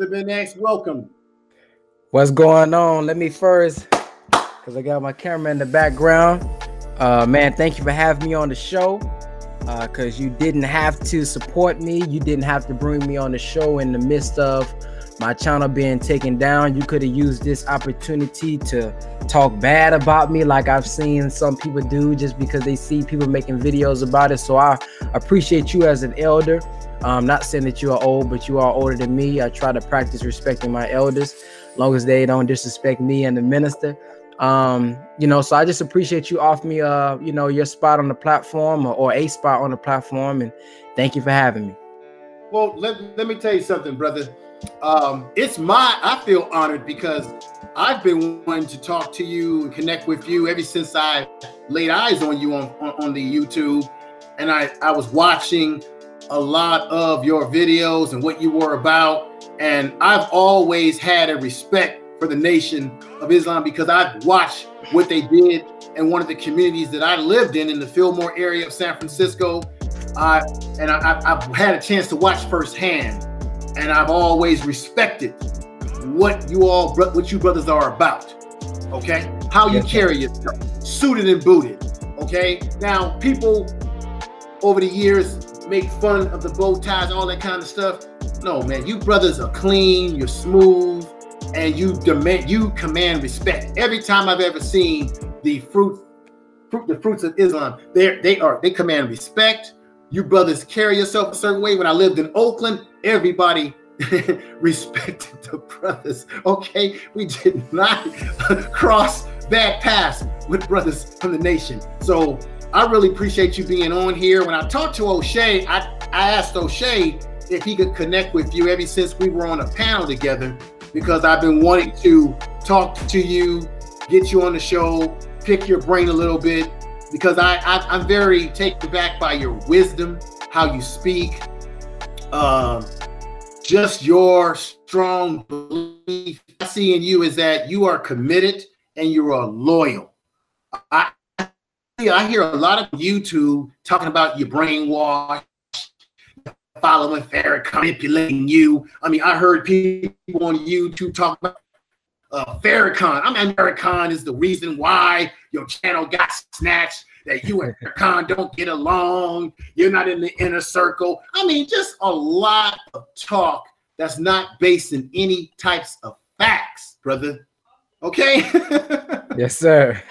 Brother Ben X, welcome. What's going on? Let me first, because I got my camera in the background. Uh, man, thank you for having me on the show. Uh, because uh, you didn't have to support me, you didn't have to bring me on the show in the midst of my channel being taken down. You could have used this opportunity to talk bad about me, like I've seen some people do, just because they see people making videos about it. So I appreciate you as an elder. I'm not saying that you are old, but you are older than me. I try to practice respecting my elders, long as they don't disrespect me and the minister. Um, you know, so I just appreciate you off me, uh, you know, your spot on the platform or, or a spot on the platform, and thank you for having me. Well, let, let me tell you something, brother. Um, it's my I feel honored because I've been wanting to talk to you and connect with you ever since I laid eyes on you on, on, on the YouTube. And I, I was watching a lot of your videos and what you were about. And I've always had a respect for the Nation of Islam because I've watched what they did in one of the communities that I lived in in the Fillmore area of San Francisco. Uh, and I, have had a chance to watch firsthand, and I've always respected what you all, what you brothers are about. Okay, how you yes, carry yourself, suited and booted. Okay, now people over the years make fun of the bow ties, all that kind of stuff. No, man, you brothers are clean, you're smooth, and you demand you command respect. Every time I've ever seen the fruit, fruit the fruits of Islam, they they are they command respect. You brothers carry yourself a certain way. When I lived in Oakland, everybody respected the brothers. Okay, we did not cross that path with brothers from the nation. So I really appreciate you being on here. When I talked to O'Shea, I, I asked O'Shea if he could connect with you ever since we were on a panel together because I've been wanting to talk to you, get you on the show, pick your brain a little bit because I, I am very taken back by your wisdom, how you speak, uh, just your strong belief. I see in you is that you are committed and you are loyal. I, I hear a lot of YouTube talking about your brainwash, following Farrakhan, manipulating you. I mean, I heard people on YouTube talk about uh, Farrakhan. I mean, Farrakhan is the reason why your channel got snatched. That you and Khan don't get along. You're not in the inner circle. I mean, just a lot of talk that's not based in any types of facts, brother. Okay. yes, sir.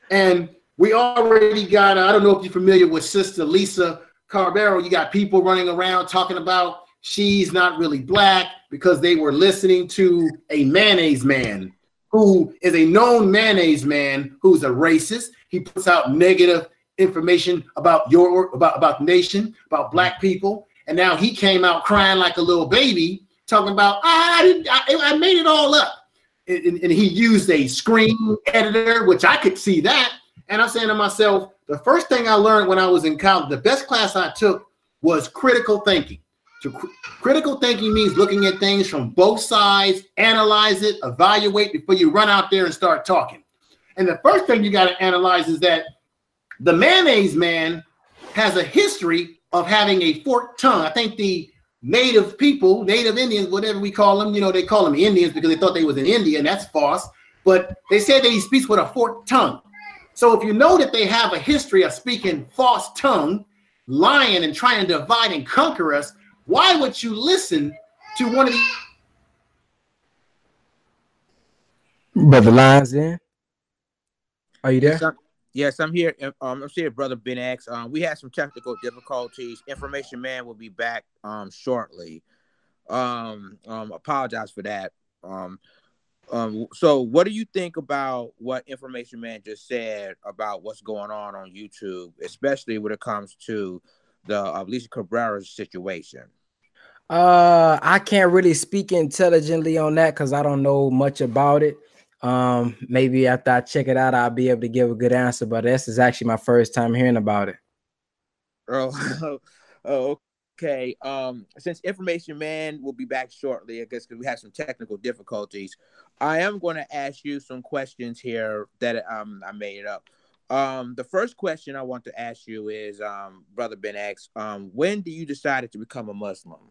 and we already got, uh, I don't know if you're familiar with Sister Lisa Carbero. You got people running around talking about she's not really black because they were listening to a mayonnaise man who is a known mayonnaise man who's a racist. He puts out negative information about your about about the nation, about black people, and now he came out crying like a little baby, talking about ah, I didn't, I, I made it all up, and, and, he used a screen editor, which I could see that, and I'm saying to myself, the first thing I learned when I was in college, the best class I took was critical thinking. So cr- critical thinking means looking at things from both sides, analyze it, evaluate before you run out there and start talking. And the first thing you got to analyze is that the mayonnaise man has a history of having a forked tongue. I think the native people, native Indians, whatever we call them, you know, they call them Indians because they thought they was in India, and that's false. But they said that he speaks with a forked tongue. So if you know that they have a history of speaking false tongue, lying, and trying to divide and conquer us, why would you listen to one of these? Brother Lions Den? Are you there? Yes, I'm, yes, I'm here. Um, I'm here, brother Ben X. Um, we had some technical difficulties. Information Man will be back um shortly. Um, um, apologize for that. Um, um, so what do you think about what Information Man just said about what's going on on YouTube, especially when it comes to the uh, Alicia Cabrera's situation? Uh, I can't really speak intelligently on that because I don't know much about it. Um, maybe after I check it out, I'll be able to give a good answer. But this is actually my first time hearing about it. Oh, oh, okay. Um, since Information Man will be back shortly, I guess because we have some technical difficulties. I am going to ask you some questions here that um I made up. Um, the first question I want to ask you is, um, Brother Ben X, um, when do you decided to become a Muslim?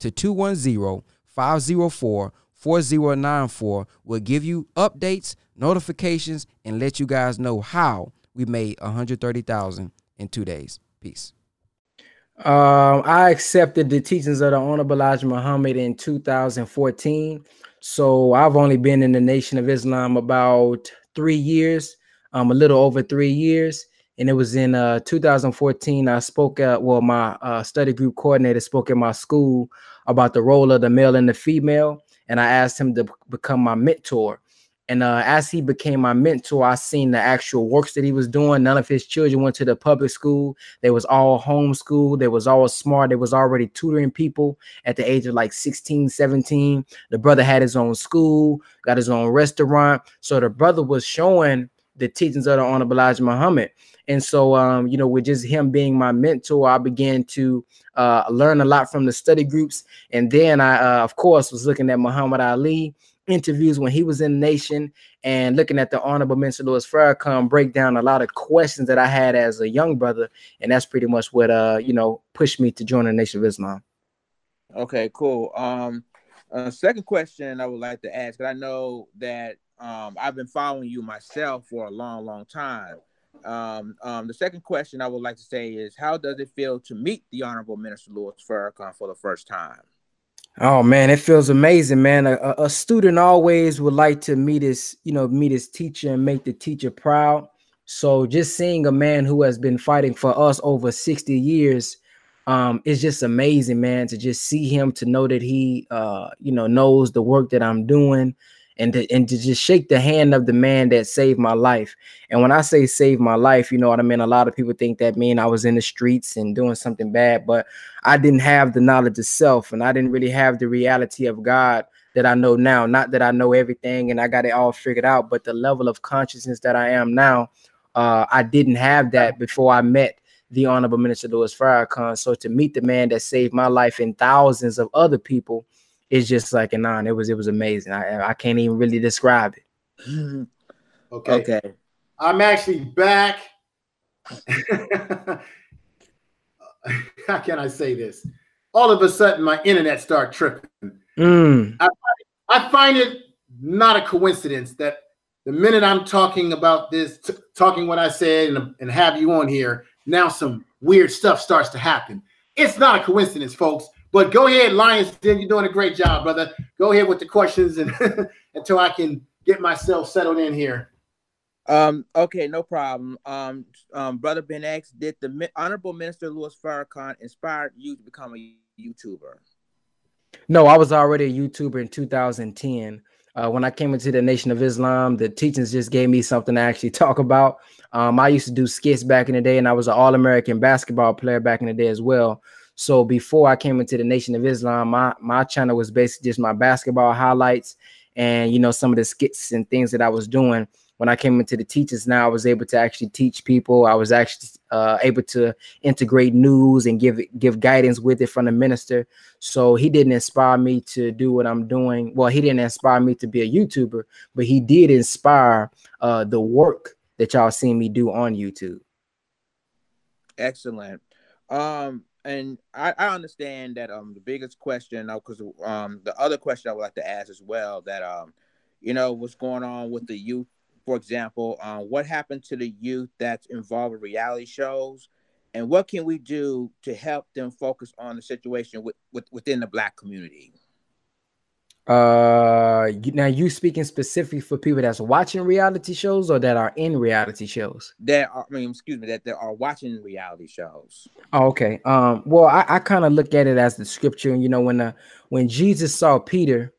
to 210 504 4094. We'll give you updates, notifications, and let you guys know how we made 130,000 in two days. Peace. Um, I accepted the teachings of the Honorable Elijah Muhammad in 2014. So I've only been in the Nation of Islam about three years um, a little over three years. And it was in uh, 2014. I spoke at, well, my uh, study group coordinator spoke at my school about the role of the male and the female. And I asked him to become my mentor. And uh, as he became my mentor, I seen the actual works that he was doing. None of his children went to the public school. They was all homeschooled. They was all smart. They was already tutoring people at the age of like 16, 17. The brother had his own school, got his own restaurant. So the brother was showing the teachings of the Honorable Elijah Muhammad. And so, um, you know, with just him being my mentor, I began to uh, learn a lot from the study groups. And then I, uh, of course, was looking at Muhammad Ali interviews when he was in the nation and looking at the Honorable Minister Louis Farrakhan break down a lot of questions that I had as a young brother. And that's pretty much what, uh, you know, pushed me to join the Nation of Islam. Okay, cool. Um, uh, second question I would like to ask, I know that um, I've been following you myself for a long, long time. Um, um, the second question I would like to say is, how does it feel to meet the Honorable Minister Louis Farrakhan for the first time? Oh man, it feels amazing, man. A, a, student always would like to meet his, you know, meet his teacher and make the teacher proud. So just seeing a man who has been fighting for us over 60 years um is just amazing, man, to just see him to know that he uh, you know, knows the work that I'm doing and to, and to just shake the hand of the man that saved my life. And when I say save my life, you know what I mean? A lot of people think that mean I was in the streets and doing something bad, but I didn't have the knowledge of self and I didn't really have the reality of God that I know now. Not that I know everything and I got it all figured out, but the level of consciousness that I am now, uh, I didn't have that before I met the Honorable Minister Louis Farrakhan. So to meet the man that saved my life and thousands of other people it's just like an on. It was it was amazing. I I can't even really describe it. Okay. Okay. I'm actually back. How can I say this? All of a sudden, my internet start tripping. Mm. I, I find it not a coincidence that the minute I'm talking about this, t- talking what I said, and, and have you on here, now some weird stuff starts to happen. It's not a coincidence, folks. But go ahead, Lions Den. You're doing a great job, brother. Go ahead with the questions and until I can get myself settled in here. Um, okay, no problem. Um, um, brother Ben X, did the Honorable Minister Louis Farrakhan inspire you to become a YouTuber? No, I was already a YouTuber in 2010. Uh, when I came into the Nation of Islam, the teachings just gave me something to actually talk about. Um, I used to do skits back in the day, and I was an All American basketball player back in the day as well. So before I came into the Nation of Islam, my my channel was basically just my basketball highlights and you know some of the skits and things that I was doing. When I came into the teachers, now I was able to actually teach people. I was actually uh, able to integrate news and give give guidance with it from the minister. So he didn't inspire me to do what I'm doing. Well, he didn't inspire me to be a YouTuber, but he did inspire uh, the work that y'all seen me do on YouTube. Excellent. Um, and I, I understand that um the biggest question because um the other question I would like to ask as well that um you know what's going on with the youth for example um what happened to the youth that's involved in reality shows? And what can we do to help them focus on the situation with, with within the black community uh, now you speaking specifically for people that's watching reality shows or that are in reality shows? That are, I mean, excuse me, that they are watching reality shows. Oh, okay. Um, well, I, I kind of look at it as the scripture. and You know, when the when Jesus saw Peter,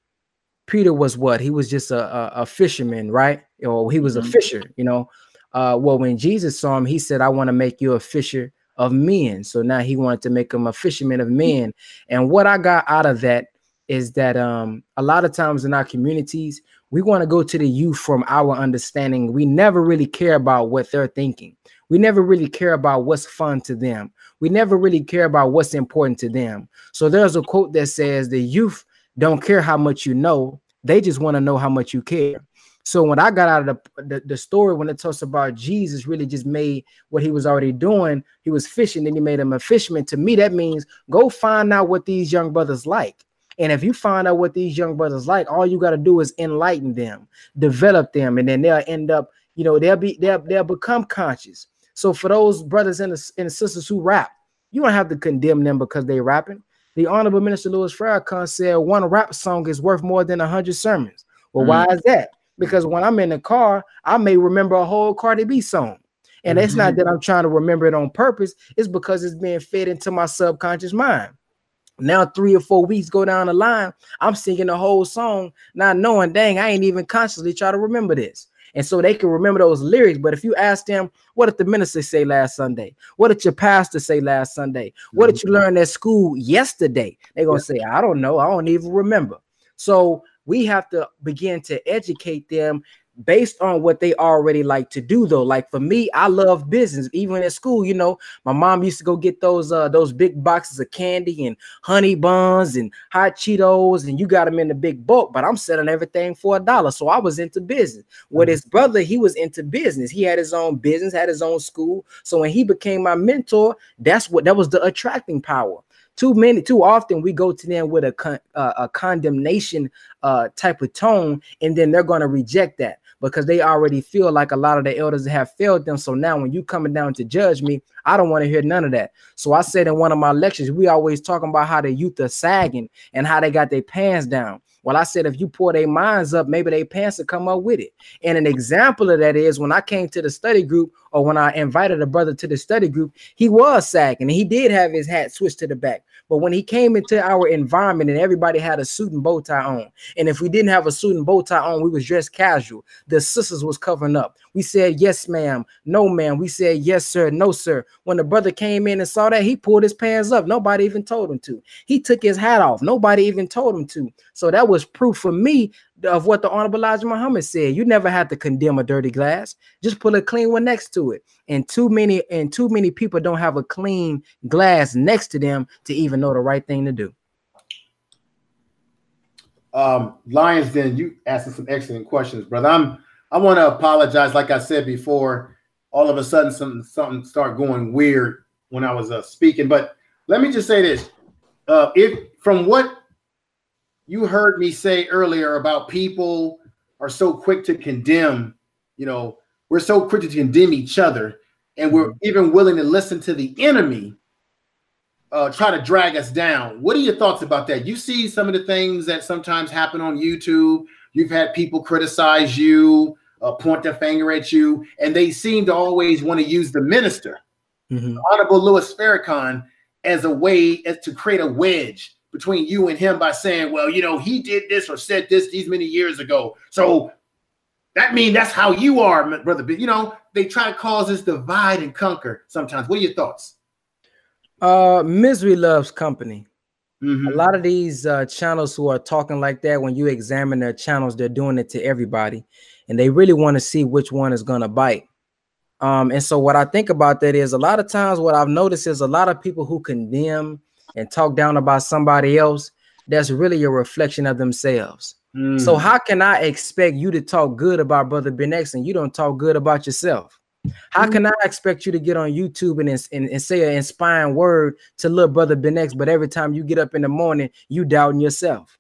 Peter was what? He was just a a, a fisherman, right? Or he was mm-hmm. a fisher. You know. Uh, well, when Jesus saw him, he said, "I want to make you a fisher of men. So now he wanted to make him a fisherman of men. And what I got out of that is that um, a lot of times in our communities, we want to go to the youth from our understanding. We never really care about what they're thinking. We never really care about what's fun to them. We never really care about what's important to them. So there's a quote that says the youth don't care how much you know, they just want to know how much you care. So when I got out of the, the, the story, when it talks about Jesus really just made what he was already doing, he was fishing, then he made him a fisherman. To me, that means go find out what these young brothers like. And if you find out what these young brothers like, all you got to do is enlighten them, develop them, and then they'll end up, you know, they'll be they'll they'll become conscious. So for those brothers and, and sisters who rap, you don't have to condemn them because they're rapping. The Honorable Minister Louis Farrakhan said one rap song is worth more than a hundred sermons. Well, mm. why is that? Because when I'm in the car, I may remember a whole Cardi B song. And mm-hmm. it's not mm-hmm. that I'm trying to remember it on purpose, it's because it's being fed into my subconscious mind. Now, three or four weeks go down the line, I'm singing the whole song, not knowing, dang, I ain't even consciously try to remember this. And so they can remember those lyrics. But if you ask them, what did the minister say last Sunday? What did your pastor say last Sunday? What did you mm-hmm. learn at school yesterday? They're going to yeah. say, I don't know. I don't even remember. So we have to begin to educate them based on what they already like to do though. Like for me i love business. Even at school you know my mom used to go get those uh those big boxes of candy and honey buns and hot cheetos and you got them in the big bulk but i'm selling everything for a dollar. So i was into business. With mm-hmm. his brother he was into business. He had his own business had his own school. So when he became my mentor that's what that was the attracting power too many, too often we go to them with a con, uh, a condemnation uh, type of tone, and then they're going to reject that because they already feel like a lot of the elders have failed them. So now when you coming down to judge me, I don't want to hear none of that. So I said in one of my lectures, we always talking about how the youth are sagging and how they got their pants down. Well, I said if you pour their minds up, maybe their pants will come up with it. And an example of that is when I came to the study group, or when I invited a brother to the study group, he was sagging and he did have his hat switched to the back. But when he came into our environment and everybody had a suit and bow tie on, and if we didn't have a suit and bow tie on, we was dressed casual. The sisters was covering up. We said yes, ma'am, no, ma'am. We said yes, sir, no, sir. When the brother came in and saw that, he pulled his pants up. Nobody even told him to. He took his hat off. Nobody even told him to. So that was proof for me of what the Honorable Elijah Muhammad said. You never have to condemn a dirty glass. Just put a clean one next to it. And too many and too many people don't have a clean glass next to them to even know the right thing to do. Um, Lions Den you asking some excellent questions, brother. I'm I want to apologize. Like I said before, all of a sudden something something start going weird when I was uh, speaking. But let me just say this: uh, if from what you heard me say earlier about people are so quick to condemn, you know, we're so quick to condemn each other, and we're mm-hmm. even willing to listen to the enemy uh, try to drag us down. What are your thoughts about that? You see some of the things that sometimes happen on YouTube. You've had people criticize you, uh, point their finger at you, and they seem to always want to use the minister, mm-hmm. Honorable Louis Farrakhan, as a way as to create a wedge between you and him by saying, well, you know, he did this or said this these many years ago. So that means that's how you are, brother. But you know, they try to cause this divide and conquer sometimes. What are your thoughts? Uh misery loves company. Mm-hmm. A lot of these uh, channels who are talking like that, when you examine their channels, they're doing it to everybody, and they really want to see which one is gonna bite. Um, and so what I think about that is a lot of times what I've noticed is a lot of people who condemn and talk down about somebody else, that's really a reflection of themselves. Mm. So how can I expect you to talk good about Brother Ben X and you don't talk good about yourself? How can I expect you to get on YouTube and, and, and say an inspiring word to little brother Ben X, but every time you get up in the morning, you doubting yourself?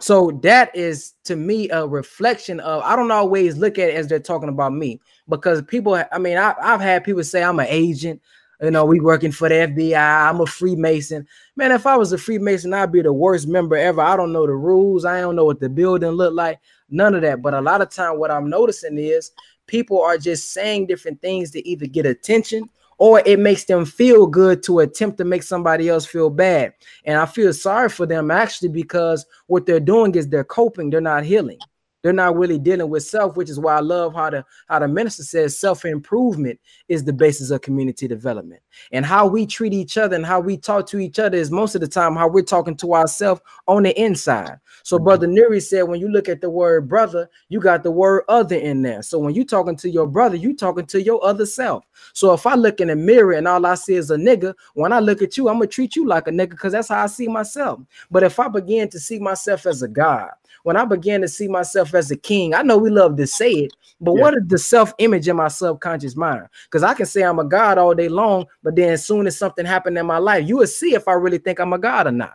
So that is to me a reflection of I don't always look at it as they're talking about me because people, I mean, I, have had people say I'm an agent, you know, we working for the FBI. I'm a Freemason. Man, if I was a Freemason, I'd be the worst member ever. I don't know the rules. I don't know what the building look like. None of that. But a lot of time, what I'm noticing is people are just saying different things to either get attention or it makes them feel good to attempt to make somebody else feel bad. And I feel sorry for them actually because what they're doing is they're coping, they're not healing. They're not really dealing with self, which is why I love how the how the minister says self-improvement is the basis of community development. And how we treat each other and how we talk to each other is most of the time how we're talking to ourselves on the inside. So, mm-hmm. Brother Nuri said, when you look at the word brother, you got the word other in there. So when you're talking to your brother, you talking to your other self. So if I look in the mirror and all I see is a nigga, when I look at you, I'm gonna treat you like a nigga because that's how I see myself. But if I begin to see myself as a God, when I began to see myself as a king, I know we love to say it, but yeah. what is the self-image in my subconscious mind? Because I can say I'm a God all day long, but then as soon as something happened in my life, you will see if I really think I'm a God or not.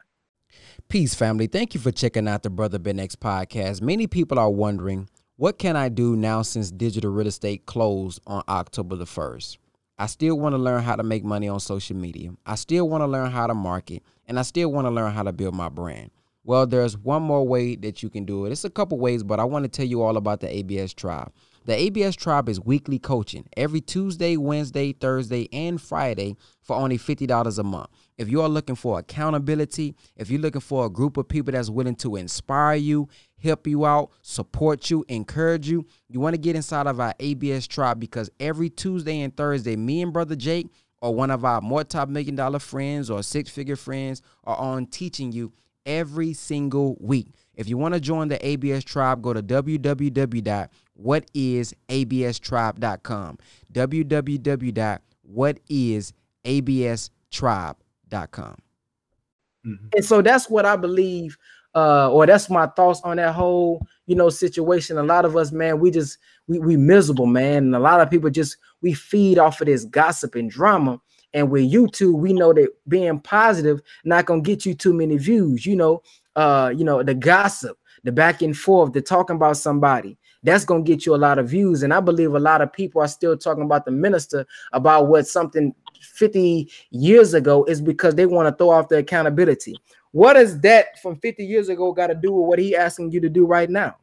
Peace, family. Thank you for checking out the Brother Ben X podcast. Many people are wondering, what can I do now since digital real estate closed on October the 1st? I still want to learn how to make money on social media. I still want to learn how to market, and I still want to learn how to build my brand. Well, there's one more way that you can do it. It's a couple ways, but I want to tell you all about the ABS Tribe. The ABS Tribe is weekly coaching every Tuesday, Wednesday, Thursday, and Friday for only $50 a month. If you are looking for accountability, if you're looking for a group of people that's willing to inspire you, help you out, support you, encourage you, you want to get inside of our ABS Tribe because every Tuesday and Thursday, me and Brother Jake or one of our more top million dollar friends or six figure friends are on teaching you every single week. If you want to join the ABS tribe, go to www.whatisaBStribe.com. www.whatisaBStribe.com. Mm-hmm. And so that's what I believe, uh, or that's my thoughts on that whole, you know, situation. A lot of us, man, we just we we miserable, man, and a lot of people just we feed off of this gossip and drama and with YouTube, we know that being positive not gonna get you too many views. You know, uh, you know, the gossip, the back and forth, the talking about somebody, that's gonna get you a lot of views. And I believe a lot of people are still talking about the minister about what something 50 years ago is because they want to throw off the accountability. What is that from 50 years ago got to do with what he asking you to do right now?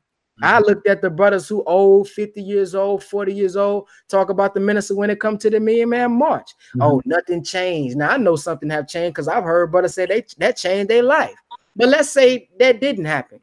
I mm-hmm. looked at the brothers who old, 50 years old, 40 years old, talk about the minister when it come to the Million Man March. Mm-hmm. Oh, nothing changed. Now I know something have changed because I've heard brothers say they that changed their life. But let's say that didn't happen.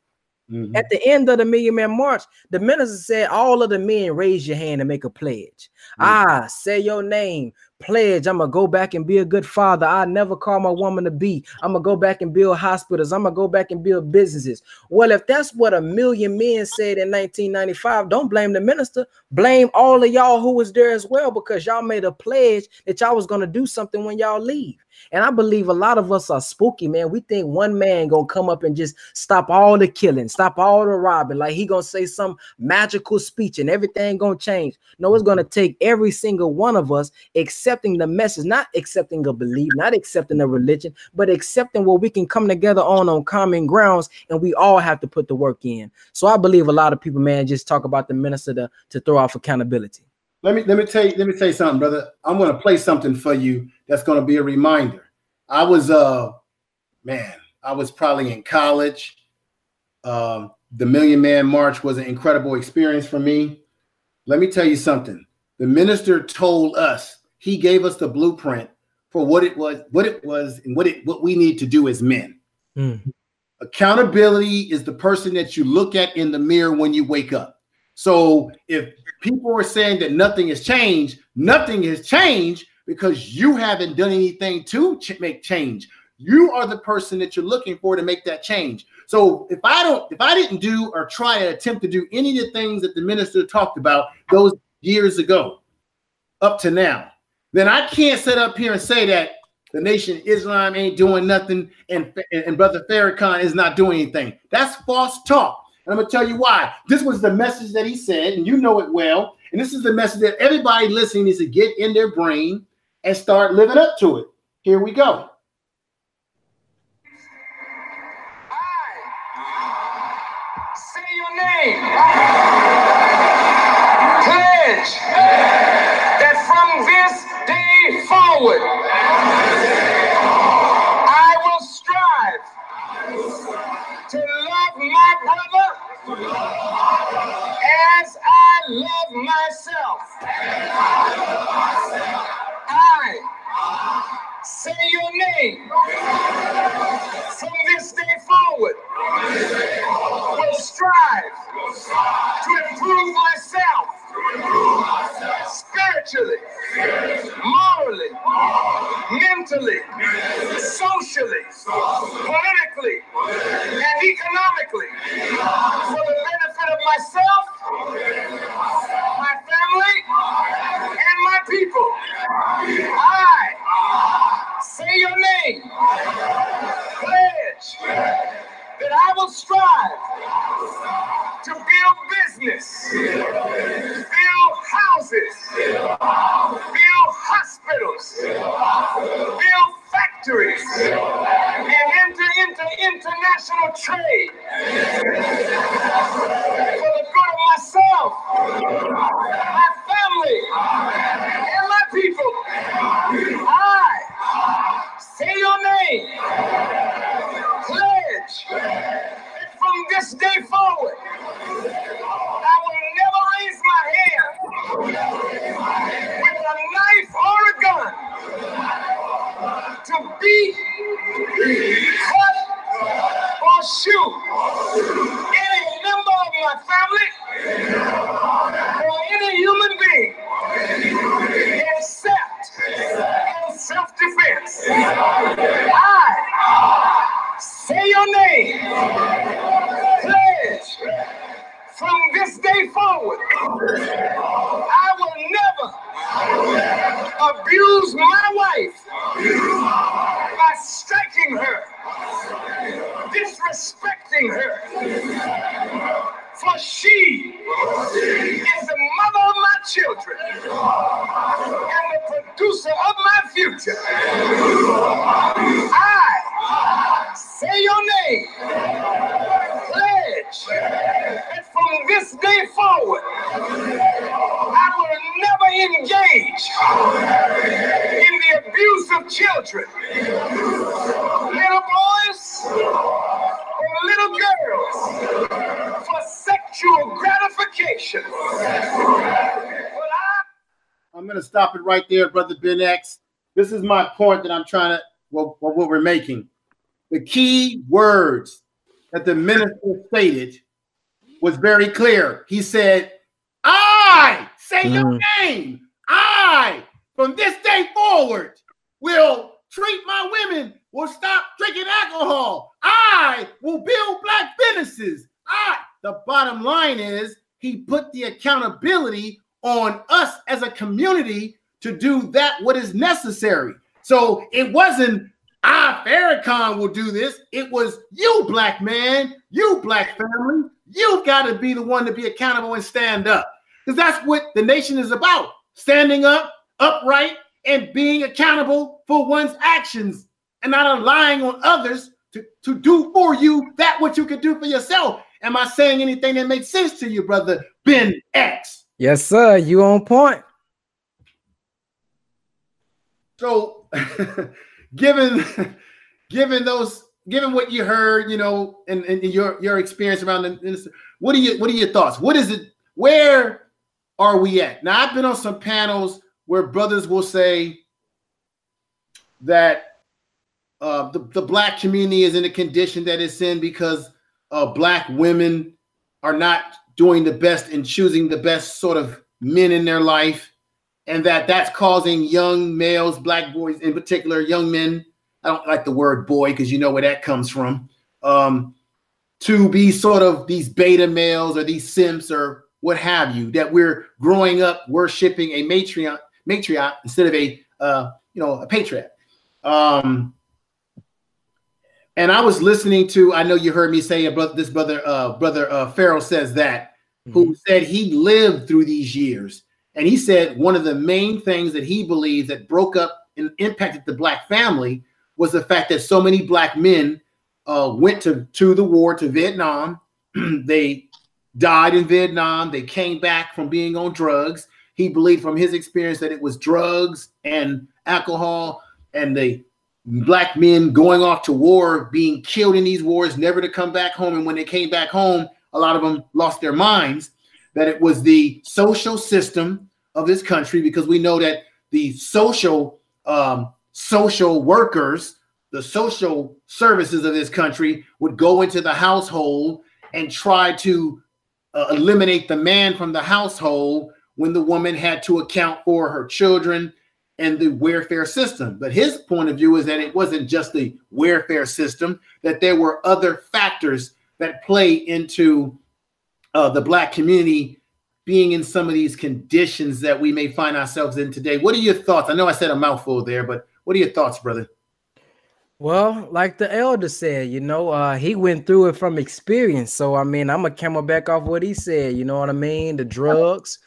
Mm-hmm. At the end of the Million Man March, the minister said, All of the men raise your hand and make a pledge. Mm-hmm. Ah, say your name, pledge I'm gonna go back and be a good father. I never call my woman to be. I'm gonna go back and build hospitals. I'm gonna go back and build businesses. Well, if that's what a million men said in 1995, don't blame the minister. Blame all of y'all who was there as well because y'all made a pledge that y'all was gonna do something when y'all leave. And I believe a lot of us are spooky, man. We think one man gonna come up and just stop all the killing, stop all the robbing. Like he gonna say some magical speech and everything gonna change. No, it's gonna take every single one of us accepting the message, not accepting a belief, not accepting a religion, but accepting what we can come together on on common grounds, and we all have to put the work in. So I believe a lot of people, man, just talk about the minister to, to throw off accountability. Let me let me tell you let me tell you something, brother. I'm gonna play something for you that's gonna be a reminder. I was uh man, I was probably in college. Um, the Million Man March was an incredible experience for me. Let me tell you something. The minister told us he gave us the blueprint for what it was, what it was, and what it what we need to do as men. Mm. Accountability is the person that you look at in the mirror when you wake up. So if people are saying that nothing has changed, nothing has changed because you haven't done anything to ch- make change. You are the person that you're looking for to make that change. So if I don't, if I didn't do or try to attempt to do any of the things that the minister talked about those years ago, up to now, then I can't sit up here and say that the nation Islam ain't doing nothing and, and Brother Farrakhan is not doing anything. That's false talk. And I'm going to tell you why. This was the message that he said, and you know it well. And this is the message that everybody listening needs to get in their brain and start living up to it. Here we go. I say your name. Pledge that from this day forward, I will strive to love my brother as I love myself. I say your name from this day forward will strive to improve myself spiritually, morally, mentally, socially, politically, and economically for the benefit of myself, my family, and my people. I say your name, pledge that I will strive to build business, build houses, build hospitals, build factories, and enter into international trade for the good of myself, my family, and my people. I say your name, pledge that from this day forward, I will never raise my hand stop it right there, brother Ben X. This is my point that I'm trying to, well, what we're making. The key words that the minister stated was very clear. He said, I say your Mm. name. I, from this day forward, will treat my women, will stop drinking alcohol. I will build black businesses. I, the bottom line is, he put the accountability on us as a community to do that what is necessary. So it wasn't I Farrakhan will do this. It was you, black man, you black family. You've got to be the one to be accountable and stand up. Because that's what the nation is about. Standing up, upright, and being accountable for one's actions and not relying on others to, to do for you that what you could do for yourself. Am I saying anything that makes sense to you, brother Ben X? Yes, sir. You on point. So, given given those given what you heard, you know, and, and your your experience around the what are you what are your thoughts? What is it? Where are we at? Now, I've been on some panels where brothers will say that uh, the, the black community is in the condition that it's in because uh, black women are not doing the best and choosing the best sort of men in their life and that that's causing young males, black boys in particular, young men. I don't like the word boy because you know where that comes from. Um, to be sort of these beta males or these simps or what have you. That we're growing up worshiping a matriarch, matriarch instead of a uh, you know a patriarch. Um, and I was listening to. I know you heard me say about this brother. Uh, brother uh, Farrell says that who said he lived through these years and he said one of the main things that he believes that broke up and impacted the black family was the fact that so many black men uh, went to, to the war to Vietnam. they died in Vietnam. They came back from being on drugs. He believed from his experience that it was drugs and alcohol and the black men going off to war, being killed in these wars, never to come back home. And when they came back home, a lot of them lost their minds that it was the social system of this country because we know that the social um, social workers the social services of this country would go into the household and try to uh, eliminate the man from the household when the woman had to account for her children and the welfare system. But his point of view is that it wasn't just the welfare system, that there were other factors that play into uh, the black community being in some of these conditions that we may find ourselves in today. What are your thoughts? I know I said a mouthful there, but what are your thoughts, brother? Well, like the elder said, you know, uh, he went through it from experience. So I mean, I'm gonna come back off what he said. You know what I mean? The drugs,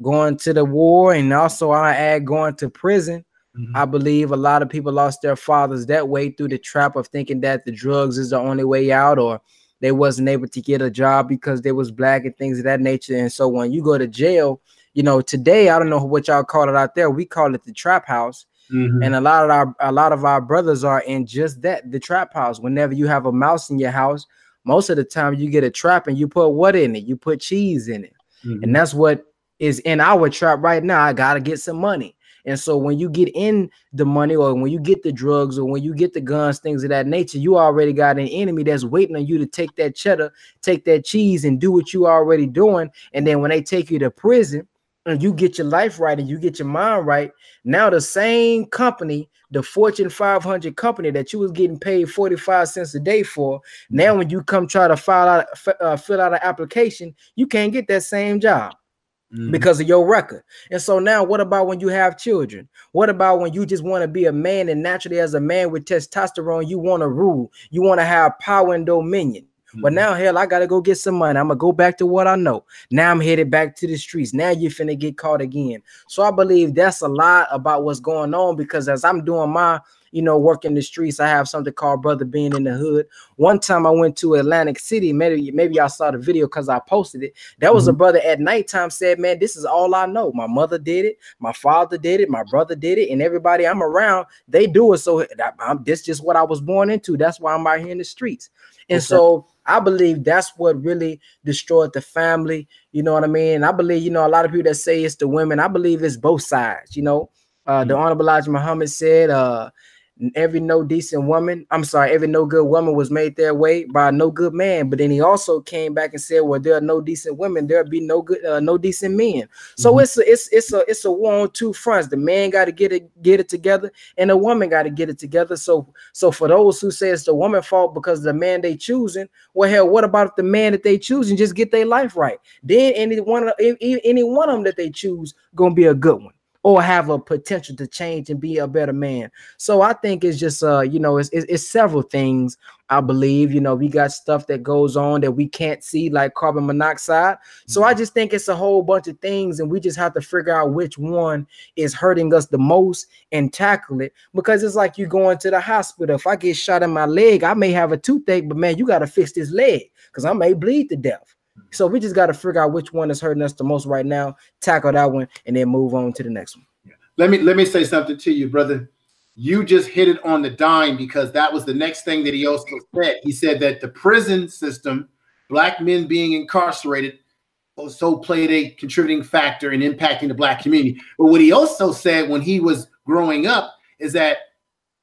going to the war, and also I add going to prison. Mm-hmm. I believe a lot of people lost their fathers that way through the trap of thinking that the drugs is the only way out, or they wasn't able to get a job because they was black and things of that nature. And so when you go to jail, you know, today I don't know what y'all call it out there. We call it the trap house. Mm-hmm. And a lot of our a lot of our brothers are in just that the trap house. Whenever you have a mouse in your house, most of the time you get a trap and you put what in it? You put cheese in it. Mm-hmm. And that's what is in our trap right now. I gotta get some money. And so when you get in the money or when you get the drugs or when you get the guns, things of that nature, you already got an enemy that's waiting on you to take that cheddar, take that cheese and do what you already doing. And then when they take you to prison and you get your life right and you get your mind right, now the same company, the Fortune 500 company that you was getting paid 45 cents a day for, now when you come try to file out, uh, fill out an application, you can't get that same job. Mm-hmm. because of your record. And so now, what about when you have children? What about when you just want to be a man and naturally, as a man with testosterone, you want to rule, you want to have power and dominion. Mm-hmm. But now, hell, I gotta go get some money. I'm gonna go back to what I know. Now I'm headed back to the streets. Now you're finna get caught again. So I believe that's a lot about what's going on because as I'm doing my you know, working in the streets. I have something called Brother Being in the Hood. One time I went to Atlantic City. Maybe maybe I saw the video because I posted it. That was mm-hmm. a brother at nighttime said, Man, this is all I know. My mother did it, my father did it, my brother did it, and everybody I'm around, they do it. So I'm, this just what I was born into. That's why I'm out here in the streets. And okay. so I believe that's what really destroyed the family. You know what I mean? I believe, you know, a lot of people that say it's the women, I believe it's both sides. You know, uh, mm-hmm. the Honorable Elijah Muhammad said, uh, every no decent woman, I'm sorry, every no good woman was made their way by no good man. But then he also came back and said, "Well, there are no decent women, there'll be no good, uh, no decent men." So mm-hmm. it's a, it's it's a it's a war on two fronts. The man got to get it get it together, and the woman got to get it together. So so for those who say it's the woman fault because the man they choosing, well, hell, what about if the man that they choosing just get their life right? Then any one of any one of them that they choose gonna be a good one or have a potential to change and be a better man. So I think it's just uh, you know, it's, it's, it's several things. I believe, you know, we got stuff that goes on that we can't see, like carbon monoxide. So I mm-hmm. just think it's a whole bunch of things, and we just have to figure out which one is hurting us the most and tackle it. Because it's like you going to the hospital. If I get shot in my leg, I may have a toothache, but man, you got to fix this leg because I may bleed to death. So we just got to figure out which one is hurting us the most right now, tackle that one, and then move on to the next one. Let me let me say something to you, brother. You just hit it on the dime because that was the next thing that he also said. He said that the prison system, black men being incarcerated, also played a contributing factor in impacting the black community. But what he also said when he was growing up is that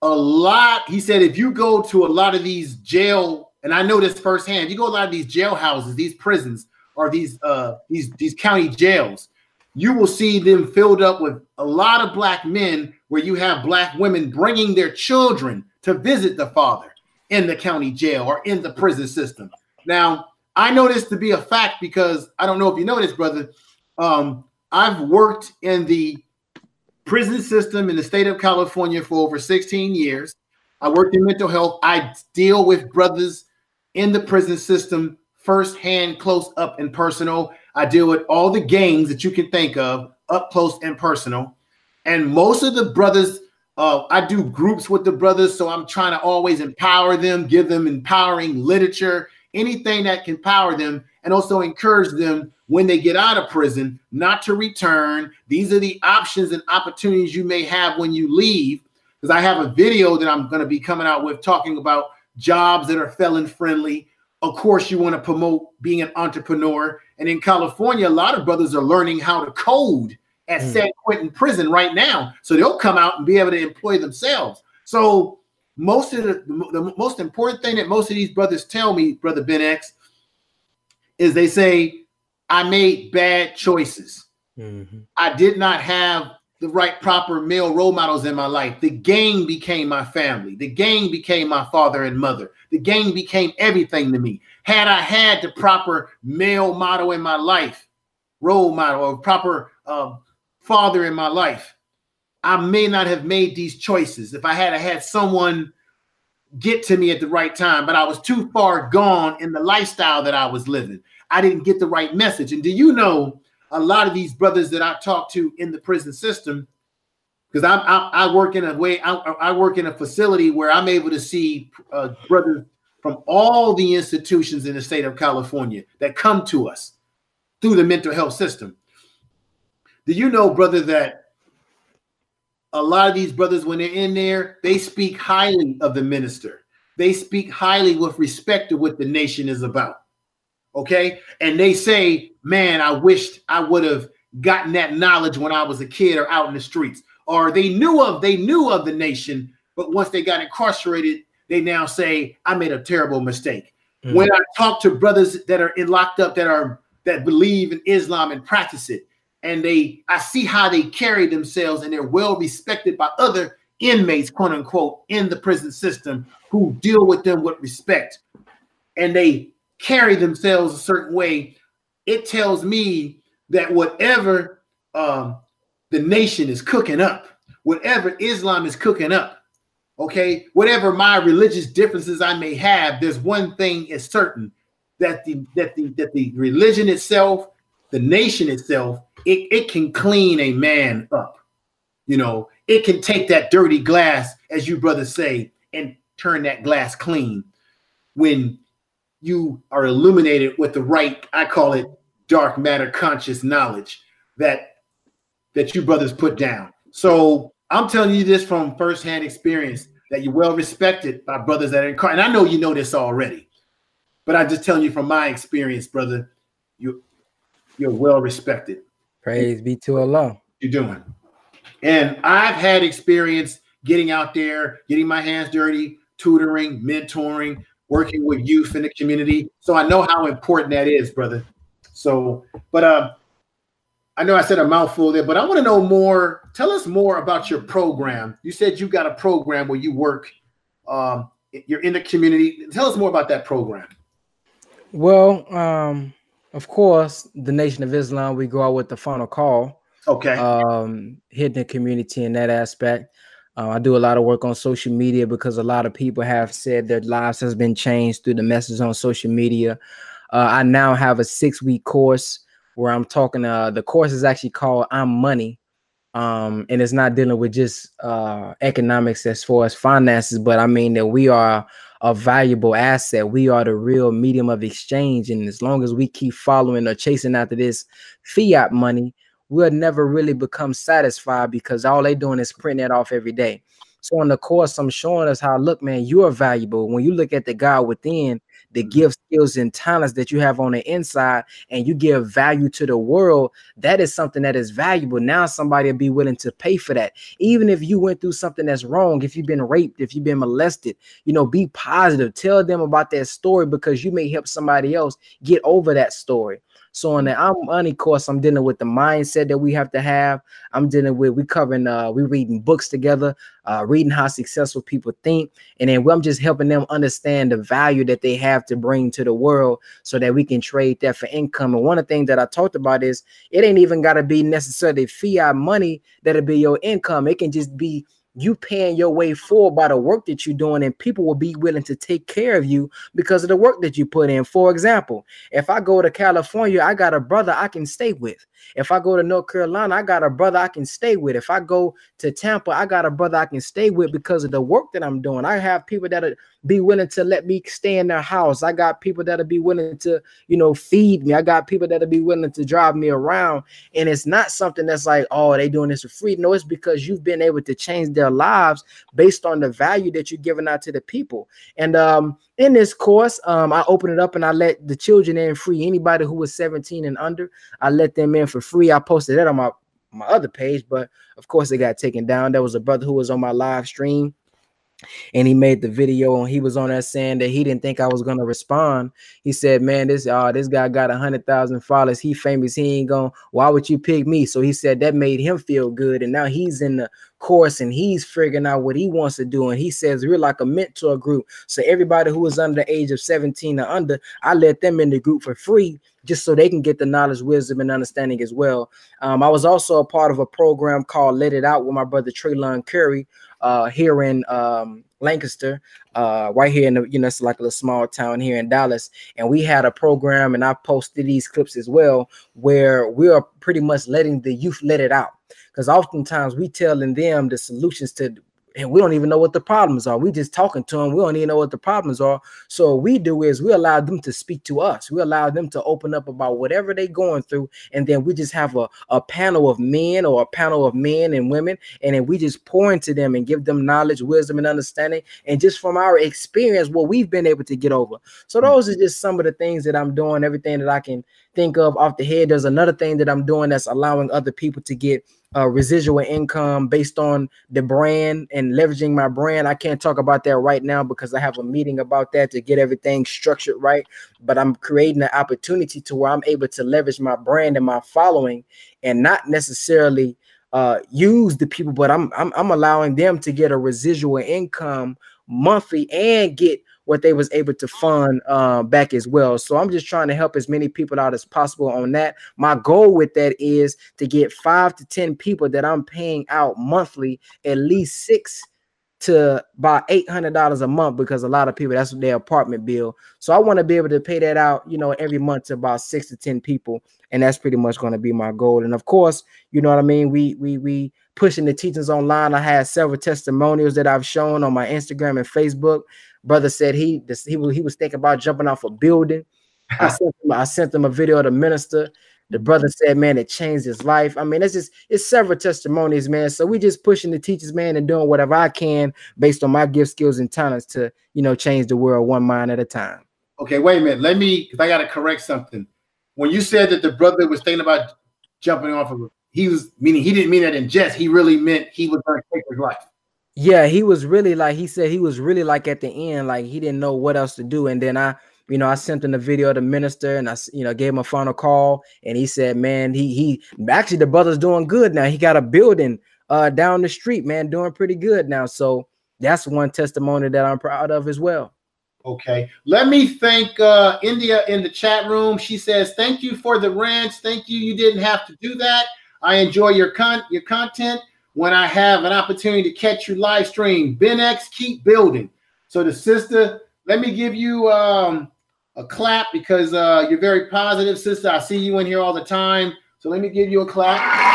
a lot, he said, if you go to a lot of these jail and I know this firsthand. You go a lot of these jailhouses, these prisons, or these uh these these county jails, you will see them filled up with a lot of black men where you have black women bringing their children to visit the father in the county jail or in the prison system. Now, I know this to be a fact because I don't know if you know this, brother. Um, I've worked in the prison system in the state of California for over 16 years. I worked in mental health. I deal with brothers in the prison system firsthand, close up and personal. I deal with all the gangs that you can think of up close and personal. And most of the brothers, uh, I do groups with the brothers, so I'm trying to always empower them, give them empowering literature, anything that can power them, and also encourage them when they get out of prison not to return. These are the options and opportunities you may have when you leave. Because I have a video that I'm going to be coming out with talking about jobs that are felon friendly. Of course, you want to promote being an entrepreneur. And in California, a lot of brothers are learning how to code at mm. San Quentin prison right now. So they'll come out and be able to employ themselves. So most of the, the most important thing that most of these brothers tell me, brother Ben X, is they say I made bad choices. Mhm. I did not have the right proper male role models in my life. The gang became my family. The gang became my father and mother. The gang became everything to me. Had I had the proper male model in my life, role model, or proper um, father in my life, I may not have made these choices if I had had someone get to me at the right time, but I was too far gone in the lifestyle that I was living. I didn't get the right message. And do you know a lot of these brothers that I talk to in the prison system? Because I, I work in a way I, I work in a facility where I'm able to see uh, brothers from all the institutions in the state of California that come to us through the mental health system. Do you know, brother, that a lot of these brothers, when they're in there, they speak highly of the minister. They speak highly with respect to what the nation is about. Okay. And they say, man, I wished I would have gotten that knowledge when I was a kid or out in the streets. Or they knew of they knew of the nation, but once they got incarcerated, they now say, I made a terrible mistake. Mhm. When I talk to brothers that are in locked up that are that believe in Islam and practice it, and they I see how they carry themselves and they're well respected by other inmates, quote unquote, in the prison system who deal with them with respect and they carry themselves a certain way. It tells me that whatever um, the nation is cooking up, whatever Islam is cooking up, okay, whatever my religious differences I may have, there's one thing is certain that the that the that the religion itself, the nation itself, it, it can clean a man up. You know, it can take that dirty glass, as you brothers say, and turn that glass clean when you are illuminated with the right, I call it dark matter conscious knowledge that that you brothers put down. So I'm telling you this from firsthand experience that you're well respected by brothers that are in car. And I know you know this already, but I'm just telling you from my experience, brother, you you're well respected Praise be to Allah. you're doing. And I've had experience getting out there, getting my hands dirty, tutoring, mentoring, working with youth in the community. So I know how important that is, brother. So, but uh, I know I said a mouthful there, but I want to know more. Tell us more about your program. You said you got a program where you work. Um, you're in the community. Tell us more about that program. Well, um, of course, the Nation of Islam, we go out with the final call, Okay. um, hitting the community in that aspect. Uh, I do a lot of work on social media because a lot of people have said their lives has been changed through the messages on social media. Uh, I now have a six week course where I'm talking. Uh, the course is actually called "I'm Money," um, and it's not dealing with just uh, economics as far as finances, but I mean that we are a valuable asset. We are the real medium of exchange, and as long as we keep following or chasing after this fiat money, we'll never really become satisfied because all they doing is printing it off every day. So on the course, I'm showing us how look, man, you are valuable. When you look at the God within, the mm-hmm. gift, skills, and talents that you have on the inside, and you give value to the world, that is something that is valuable. Now somebody will be willing to pay for that. Even if you went through something that's wrong, if you've been raped, if you've been molested, you know, be positive. Tell them about that story because you may help somebody else get over that story. So on the I'm money course, I'm dealing with the mindset that we have to have. I'm dealing with we covering uh we reading books together, uh reading how successful people think, and then I'm just helping them understand the value that they have to bring to the world so that we can trade that for income. And one of the things that I talked about is it ain't even gotta be necessarily fiat money that'll be your income. It can just be you paying your way forward by the work that you're doing, and people will be willing to take care of you because of the work that you put in. For example, if I go to California, I got a brother I can stay with. If I go to North Carolina, I got a brother I can stay with. If I go to Tampa, I got a brother I can stay with because of the work that I'm doing. I have people that'll be willing to let me stay in their house. I got people that'll be willing to, you know, feed me. I got people that'll be willing to drive me around. And it's not something that's like, oh, they doing this for free. No, it's because you've been able to change their lives based on the value that you're giving out to the people. And um, in this course, um, I open it up and I let the children in free. Anybody who was 17 and under, I let them in for free. I posted that on my my other page, but of course it got taken down. There was a brother who was on my live stream and he made the video and he was on there saying that he didn't think I was gonna respond. He said, "Man, this uh this guy got a hundred thousand followers. He famous. He ain't going. Why would you pick me?" So he said that made him feel good, and now he's in the course and he's figuring out what he wants to do. And he says we're like a mentor group. So everybody who is under the age of seventeen or under, I let them in the group for free just so they can get the knowledge, wisdom, and understanding as well. Um, I was also a part of a program called Let It Out with my brother Traylon Curry uh, here in um, Lancaster, uh, right here in the, you know, it's like a little small town here in Dallas. And we had a program, and I posted these clips as well, where we are pretty much letting the youth let it out. Because oftentimes we telling them the solutions to and we don't even know what the problems are. We just talking to them. We don't even know what the problems are. So what we do is we allow them to speak to us. We allow them to open up about whatever they're going through, and then we just have a, a panel of men or a panel of men and women, and then we just pour into them and give them knowledge, wisdom, and understanding, and just from our experience, what we've been able to get over. So mm-hmm. those are just some of the things that I'm doing. Everything that I can think of off the head. There's another thing that I'm doing that's allowing other people to get uh, residual income based on the brand and leveraging my brand. I can't talk about that right now because I have a meeting about that to get everything structured right. But I'm creating an opportunity to where I'm able to leverage my brand and my following and not necessarily uh, use the people, but I'm, I'm I'm allowing them to get a residual income monthly and get what they was able to fund uh, back as well. So I'm just trying to help as many people out as possible on that. My goal with that is to get five to ten people that I'm paying out monthly, at least six to about eight hundred dollars a month because a lot of people that's their apartment bill. So I want to be able to pay that out, you know, every month to about six to ten people, and that's pretty much going to be my goal. And of course, you know what I mean. We we we pushing the teachings online. I had several testimonials that I've shown on my Instagram and Facebook. Brother said he he was he was thinking about jumping off a building. I sent him I sent him a video of the minister. The brother said, man, it changed his life. I mean, it's just it's several testimonies, man. So we just pushing the teachers, man, and doing whatever I can based on my gift, skills, and talents to you know change the world one mind at a time. Okay, wait a minute. Let me because I gotta correct something. When you said that the brother was thinking about jumping off of he was meaning he didn't mean that in jest. He really meant he was gonna take his life. Yeah, he was really like he said he was really like at the end, like he didn't know what else to do. And then I, you know, I sent him the video of the minister and I, you know, gave him a final call and he said, man, he he actually the brother's doing good now. He got a building uh down the street, man, doing pretty good now. So that's one testimony that I'm proud of as well. Okay. Let me thank uh India in the chat room. She says, Thank you for the rants. Thank you. You didn't have to do that. I enjoy your con your content when I have an opportunity to catch you live stream. Ben X, keep building. So the sister, let me give you um, a clap because uh, you're very positive, sister. I see you in here all the time. So let me give you a clap.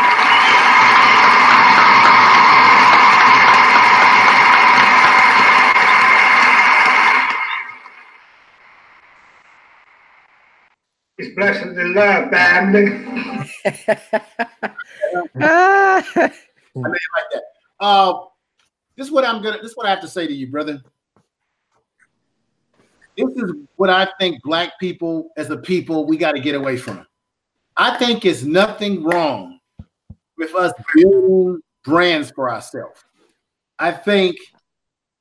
It's blessings and love, family. I mean, like that. Uh, this is what I'm gonna. This is what I have to say to you, brother. This is what I think black people, as a people, we got to get away from. I think it's nothing wrong with us building brands for ourselves. I think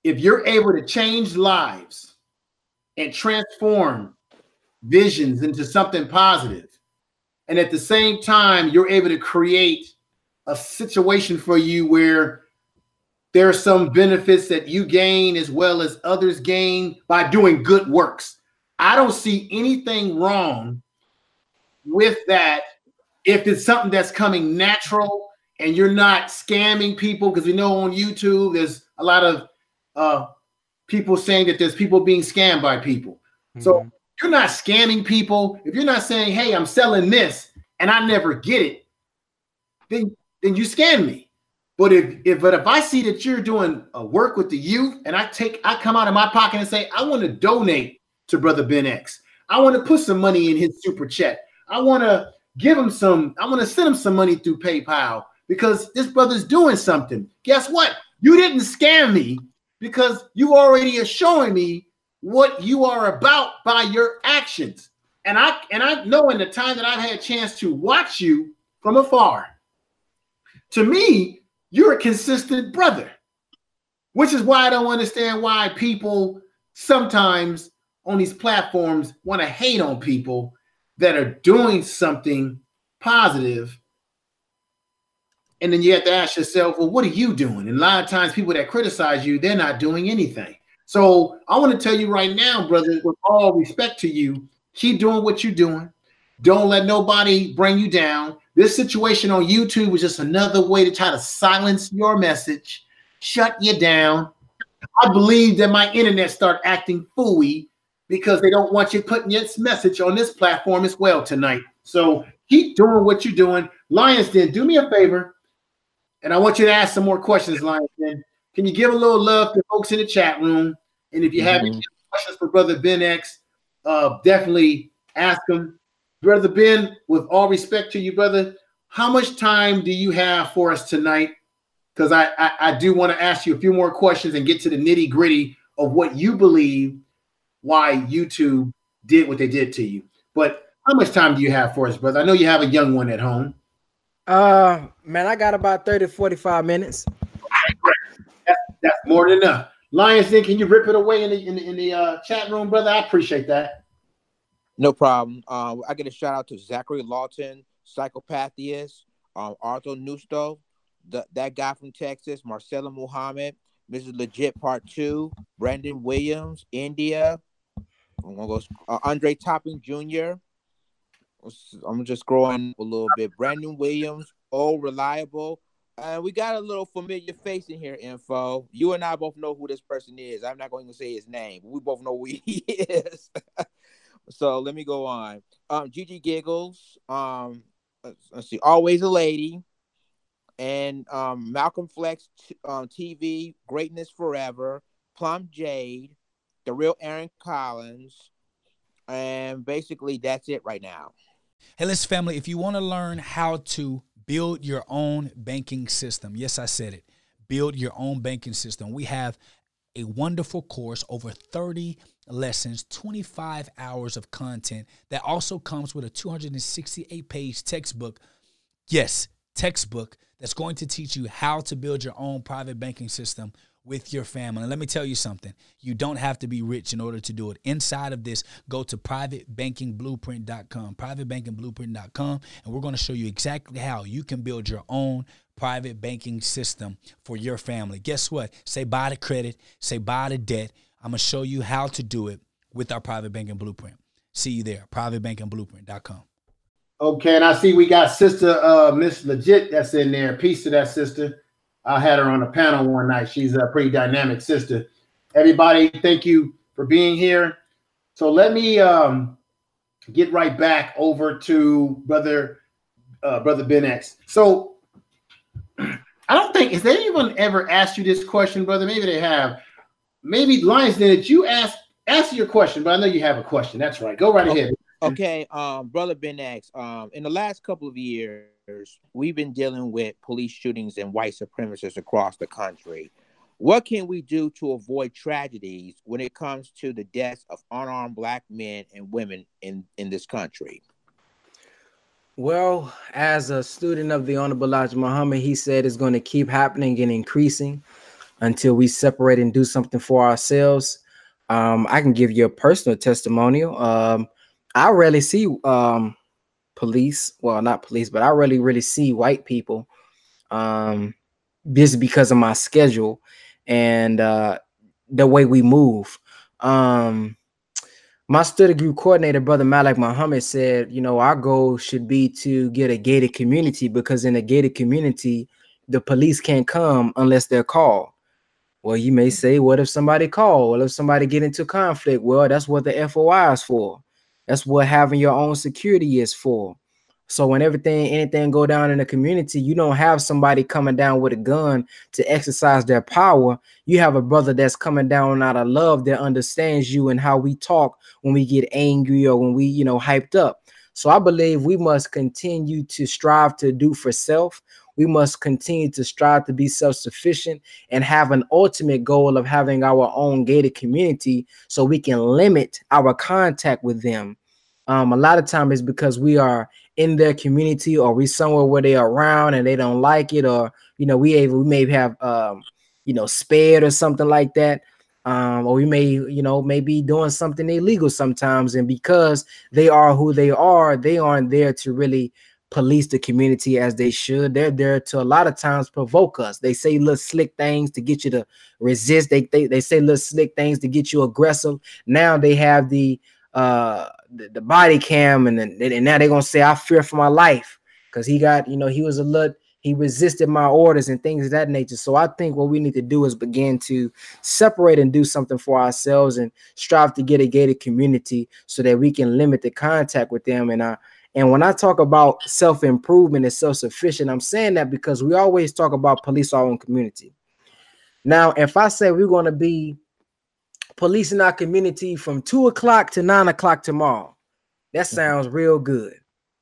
if you're able to change lives and transform visions into something positive, and at the same time, you're able to create a situation for you where there are some benefits that you gain as well as others gain by doing good works. I don't see anything wrong with that if it's something that's coming natural and you're not scamming people because we know on YouTube there's a lot of uh, people saying that there's people being scammed by people. Mm-hmm. So you're not scamming people. If you're not saying, "Hey, I'm selling this and I never get it," then then you scam me. But if if but if I see that you're doing a work with the youth and I take I come out of my pocket and say I want to donate to brother Ben X. I want to put some money in his super chat. I want to give him some I want to send him some money through PayPal because this brother's doing something. Guess what? You didn't scam me because you already are showing me what you are about by your actions. And I and I know in the time that I've had a chance to watch you from afar to me, you're a consistent brother. which is why I don't understand why people sometimes on these platforms want to hate on people that are doing something positive. And then you have to ask yourself, well, what are you doing? And a lot of times, people that criticize you, they're not doing anything. So I want to tell you right now, brother, with all respect to you, keep doing what you're doing. Don't let nobody bring you down. This situation on YouTube was just another way to try to silence your message, shut you down. I believe that my internet start acting fooey because they don't want you putting your message on this platform as well tonight. So keep doing what you're doing. Lions Den, do me a favor, and I want you to ask some more questions, Lions Den. Can you give a little love to folks in the chat room? And if you have mm-hmm. any questions for Brother Ben X, uh, definitely ask them. Brother Ben, with all respect to you, brother, how much time do you have for us tonight? Because I, I, I do want to ask you a few more questions and get to the nitty gritty of what you believe why YouTube did what they did to you. But how much time do you have for us, brother? I know you have a young one at home. Uh, man, I got about 30 45 minutes. That's, that's more than enough. Lions Den can you rip it away in the in the, in the uh, chat room, brother? I appreciate that. No problem. Uh, I get a shout out to Zachary Lawton, Psychopathias, um, Arthur Nusto, the, that guy from Texas, Marcella Muhammad, Mrs. Legit Part Two, Brandon Williams, India. I'm gonna go uh, Andre Topping Jr. I'm just scrolling a little bit. Brandon Williams, oh reliable. Uh, we got a little familiar face in here, info. You and I both know who this person is. I'm not going to say his name, we both know who he is. So let me go on. Um, Gigi Giggles. Um, let's, let's see. Always a lady. And um, Malcolm Flex um, TV, Greatness Forever, Plum Jade, the real Aaron Collins, and basically that's it right now. Hey, listen, family, if you want to learn how to build your own banking system, yes, I said it, build your own banking system. We have a wonderful course, over 30 lessons, 25 hours of content that also comes with a 268 page textbook. Yes, textbook that's going to teach you how to build your own private banking system with your family. And let me tell you something you don't have to be rich in order to do it. Inside of this, go to privatebankingblueprint.com, privatebankingblueprint.com, and we're going to show you exactly how you can build your own private banking system for your family. Guess what? Say bye to credit, say bye to debt. I'm going to show you how to do it with our private banking blueprint. See you there, privatebankingblueprint.com. Okay, and I see we got Sister uh, Miss Legit that's in there. Peace to that sister. I had her on a panel one night. She's a pretty dynamic sister. Everybody, thank you for being here. So let me um, get right back over to brother uh, brother Ben X. So I don't think has anyone ever asked you this question, brother? Maybe they have. Maybe Lions did you ask answer your question, but I know you have a question. That's right. Go right ahead. Okay, um, brother Ben X. Um, in the last couple of years, we've been dealing with police shootings and white supremacists across the country. What can we do to avoid tragedies when it comes to the deaths of unarmed black men and women in, in this country? Well, as a student of the Honorable Elijah Muhammad, he said it's going to keep happening and increasing until we separate and do something for ourselves. Um, I can give you a personal testimonial. Um, I rarely see um, police. Well, not police, but I really, really see white people. Um, just because of my schedule and uh, the way we move. Um, my study group coordinator, brother Malik Muhammad, said, you know, our goal should be to get a gated community because in a gated community, the police can't come unless they're called. Well, you may say, what if somebody called Well, if somebody get into conflict? Well, that's what the FOI is for. That's what having your own security is for. So when everything, anything go down in the community, you don't have somebody coming down with a gun to exercise their power. You have a brother that's coming down out of love that understands you and how we talk when we get angry or when we, you know, hyped up. So I believe we must continue to strive to do for self. We must continue to strive to be self-sufficient and have an ultimate goal of having our own gated community so we can limit our contact with them. Um, a lot of time is because we are in their community or we somewhere where they are around and they don't like it, or you know, we we may have um you know, spared or something like that. Um, or we may, you know, maybe doing something illegal sometimes. And because they are who they are, they aren't there to really police the community as they should. They're there to a lot of times provoke us. They say little slick things to get you to resist. They they, they say little slick things to get you aggressive. Now they have the uh the, the body cam and then and now they're gonna say I fear for my life because he got you know he was a little he resisted my orders and things of that nature. So I think what we need to do is begin to separate and do something for ourselves and strive to get a gated community so that we can limit the contact with them. And I and when I talk about self improvement and self sufficient, I'm saying that because we always talk about police our own community. Now, if I say we're going to be policing our community from two o'clock to nine o'clock tomorrow, that sounds real good.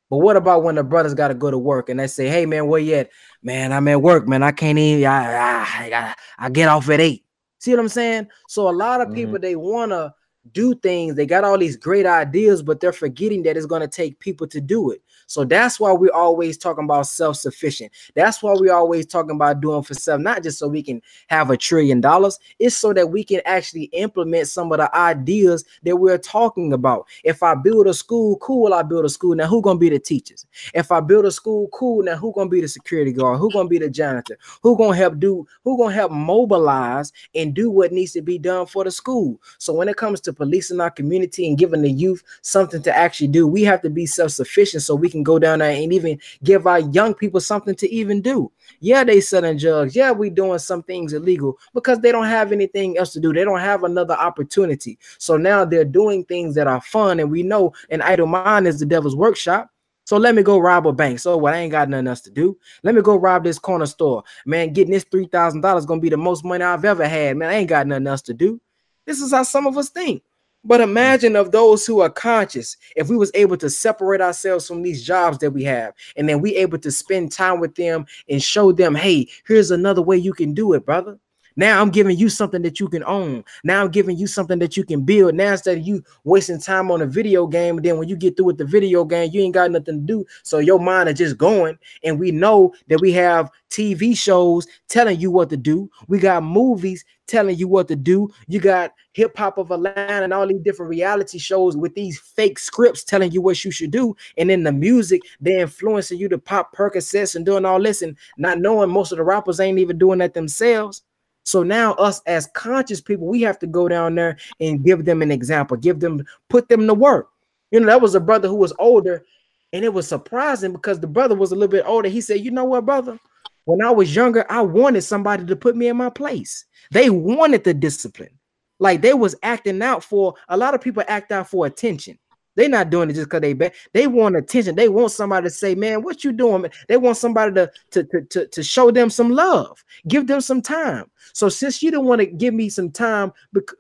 But what about when the brothers got to go to work and they say, "Hey man, where you at? Man, I'm at work, man. I can't even. I I, I, I get off at eight. See what I'm saying? So a lot of mm-hmm. people they wanna do things. They got all these great ideas, but they're forgetting that it's going to take people to do it. So that's why we're always talking about self-sufficient. That's why we're always talking about doing for self, not just so we can have a trillion dollars. It's so that we can actually implement some of the ideas that we're talking about. If I build a school, cool, I build a school. Now who gonna be the teachers? If I build a school, cool. Now who gonna be the security guard? Who gonna be the janitor? Who gonna help do? Who gonna help mobilize and do what needs to be done for the school? So when it comes to policing our community and giving the youth something to actually do, we have to be self-sufficient so we can can go down there and even give our young people something to even do. Yeah, they selling drugs. Yeah, we doing some things illegal because they don't have anything else to do. They don't have another opportunity. So now they're doing things that are fun, and we know an idle mind is the devil's workshop. So let me go rob a bank. So what? I ain't got nothing else to do. Let me go rob this corner store. Man, getting this three thousand dollars gonna be the most money I've ever had. Man, I ain't got nothing else to do. This is how some of us think. But imagine of those who are conscious, if we was able to separate ourselves from these jobs that we have, and then we able to spend time with them and show them, hey, here's another way you can do it, brother. Now I'm giving you something that you can own. Now I'm giving you something that you can build. Now instead of you wasting time on a video game, then when you get through with the video game, you ain't got nothing to do. So your mind is just going. And we know that we have TV shows telling you what to do. We got movies telling you what to do. You got hip hop of a line and all these different reality shows with these fake scripts telling you what you should do. And then the music, they're influencing you to pop Percocets and doing all this and not knowing most of the rappers ain't even doing that themselves. So now us as conscious people, we have to go down there and give them an example, give them, put them to work. You know, that was a brother who was older, and it was surprising because the brother was a little bit older. He said, "You know what, brother? When I was younger, I wanted somebody to put me in my place. They wanted the discipline. Like they was acting out for a lot of people act out for attention. They're not doing it just because they bad. They want attention. They want somebody to say, "Man, what you doing?" They want somebody to, to to to to show them some love, give them some time. So since you don't want to give me some time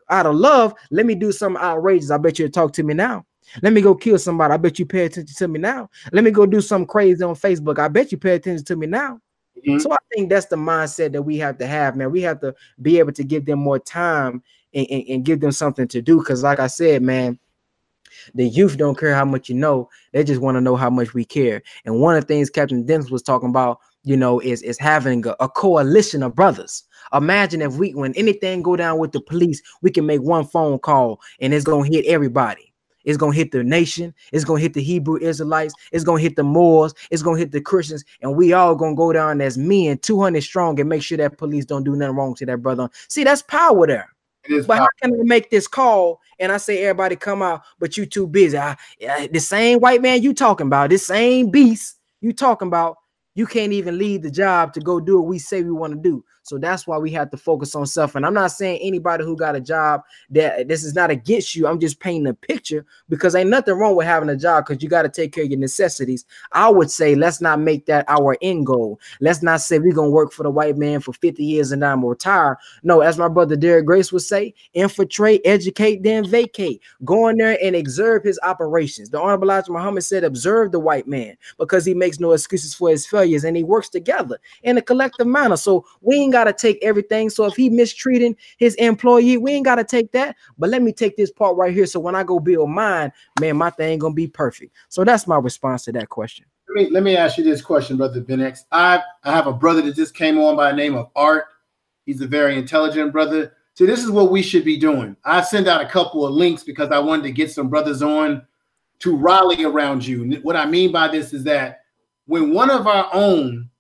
out of love, let me do something outrageous. I bet you talk to me now. Let me go kill somebody. I bet you pay attention to me now. Let me go do something crazy on Facebook. I bet you pay attention to me now. Mm-hmm. So I think that's the mindset that we have to have, man. We have to be able to give them more time and, and, and give them something to do. Because, like I said, man, the youth don't care how much you know; they just want to know how much we care. And one of the things Captain Dennis was talking about, you know, is is having a, a coalition of brothers. Imagine if we, when anything go down with the police, we can make one phone call and it's gonna hit everybody. It's gonna hit the nation. It's gonna hit the Hebrew Israelites. It's gonna hit the Moors. It's gonna hit the Christians, and we all gonna go down as men, 200 strong, and make sure that police don't do nothing wrong to that brother. See, that's power there. But how can I make this call and I say everybody come out, but you too busy? I, I, the same white man you talking about, this same beast you talking about, you can't even leave the job to go do what we say we want to do. So that's why we have to focus on self. And I'm not saying anybody who got a job that this is not against you. I'm just painting a picture because ain't nothing wrong with having a job because you got to take care of your necessities. I would say let's not make that our end goal. Let's not say we're gonna work for the white man for 50 years and I'm retire. No, as my brother Derek Grace would say, infiltrate, educate, then vacate. Go in there and observe his operations. The Honorable Elijah Muhammad said, observe the white man because he makes no excuses for his failures and he works together in a collective manner. So we ain't got to take everything. So if he mistreating his employee, we ain't got to take that. But let me take this part right here. So when I go build mine, man, my thing gonna be perfect. So that's my response to that question. Let me let me ask you this question, brother Ben X. I I have a brother that just came on by the name of Art. He's a very intelligent brother. So this is what we should be doing. I send out a couple of links because I wanted to get some brothers on to rally around you. What I mean by this is that when one of our own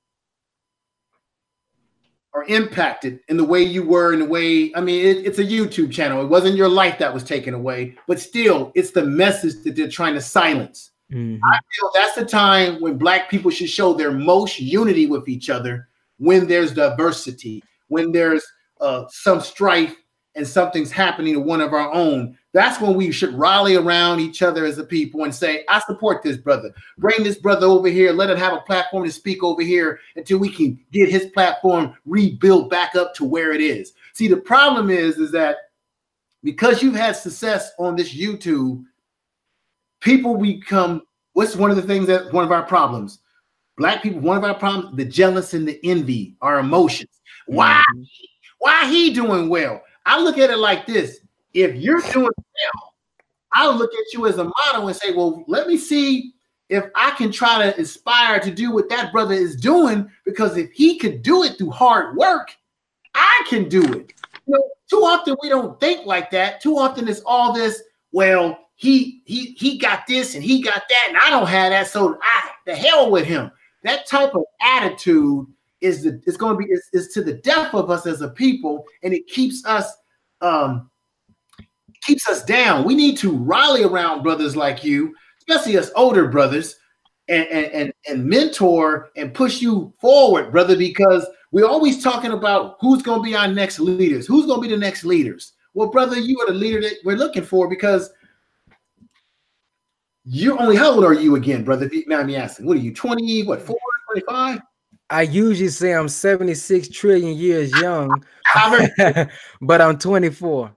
are impacted in the way you were, in the way, I mean, it, it's a YouTube channel. It wasn't your life that was taken away, but still, it's the message that they're trying to silence. Mm-hmm. I feel that's the time when Black people should show their most unity with each other when there's diversity, when there's uh, some strife and something's happening to one of our own. That's when we should rally around each other as a people and say, I support this brother. Bring this brother over here. Let him have a platform to speak over here until we can get his platform rebuilt back up to where it is. See, the problem is, is that because you've had success on this YouTube, people become what's one of the things that one of our problems? Black people, one of our problems, the jealous and the envy, our emotions. Why? Mm-hmm. Why he doing well? I look at it like this if you're doing well, I'll look at you as a model and say, well, let me see if I can try to inspire to do what that brother is doing, because if he could do it through hard work, I can do it. You know, too often we don't think like that. Too often it's all this, well, he he he got this and he got that, and I don't have that, so I the hell with him. That type of attitude is the it's going to be is, is to the death of us as a people, and it keeps us um keeps us down. We need to rally around brothers like you, especially us older brothers, and, and, and, mentor and push you forward, brother, because we're always talking about who's going to be our next leaders, who's going to be the next leaders. Well, brother, you are the leader that we're looking for because you're only how old are you again, brother? Mind me asking, what are you 20, what, 4, 25? I usually say I'm 76 trillion years young, but I'm 24.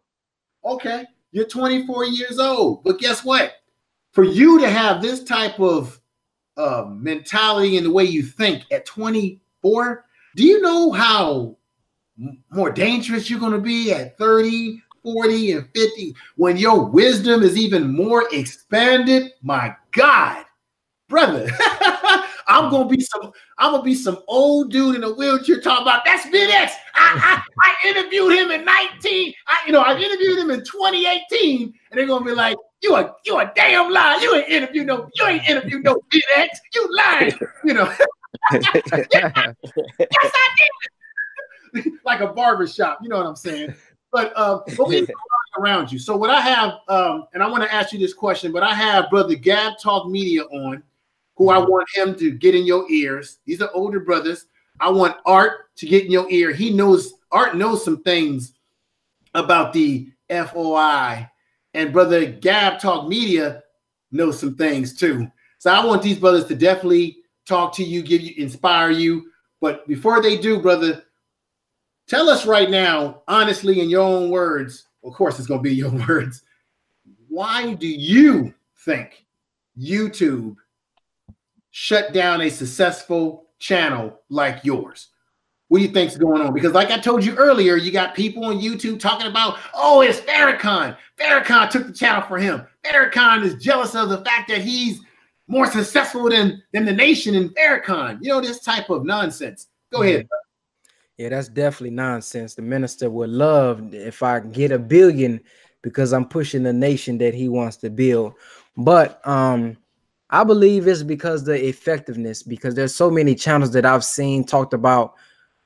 Okay. You're 24 years old. But guess what? For you to have this type of uh, mentality and the way you think at 24, do you know how more dangerous you're going to be at 30, 40, and 50 when your wisdom is even more expanded? My God, brother. I'm gonna be some. I'm gonna be some old dude in a wheelchair talking about that's BenX. I, I, I interviewed him in 19. I, you know, I interviewed him in 2018, and they're gonna be like, "You a you a damn lie. You ain't interviewed no. You ain't interviewed no BenX. You lying. You know." yes, I did. like a barber shop. You know what I'm saying? But um, but we around you. So what I have, um, and I want to ask you this question, but I have brother Gab Talk Media on who I want him to get in your ears. These are older brothers. I want Art to get in your ear. He knows Art knows some things about the FOI, and brother Gab Talk Media knows some things too. So I want these brothers to definitely talk to you, give you, inspire you. But before they do, brother, tell us right now, honestly, in your own words. Of course, it's going to be your words. Why do you think YouTube shut down a successful channel like yours? What do you think's going on? Because like I told you earlier, you got people on YouTube talking about, oh, it's Farrakhan. Farrakhan took the channel for him. Farrakhan is jealous of the fact that he's more successful than, than the nation in Farrakhan. You know, this type of nonsense. Go ahead. Mm-hmm. Yeah, that's definitely nonsense. The minister would love if I get a billion because I'm pushing the nation that he wants to build. But um I believe it's because the effectiveness, because there's so many channels that I've seen talked about,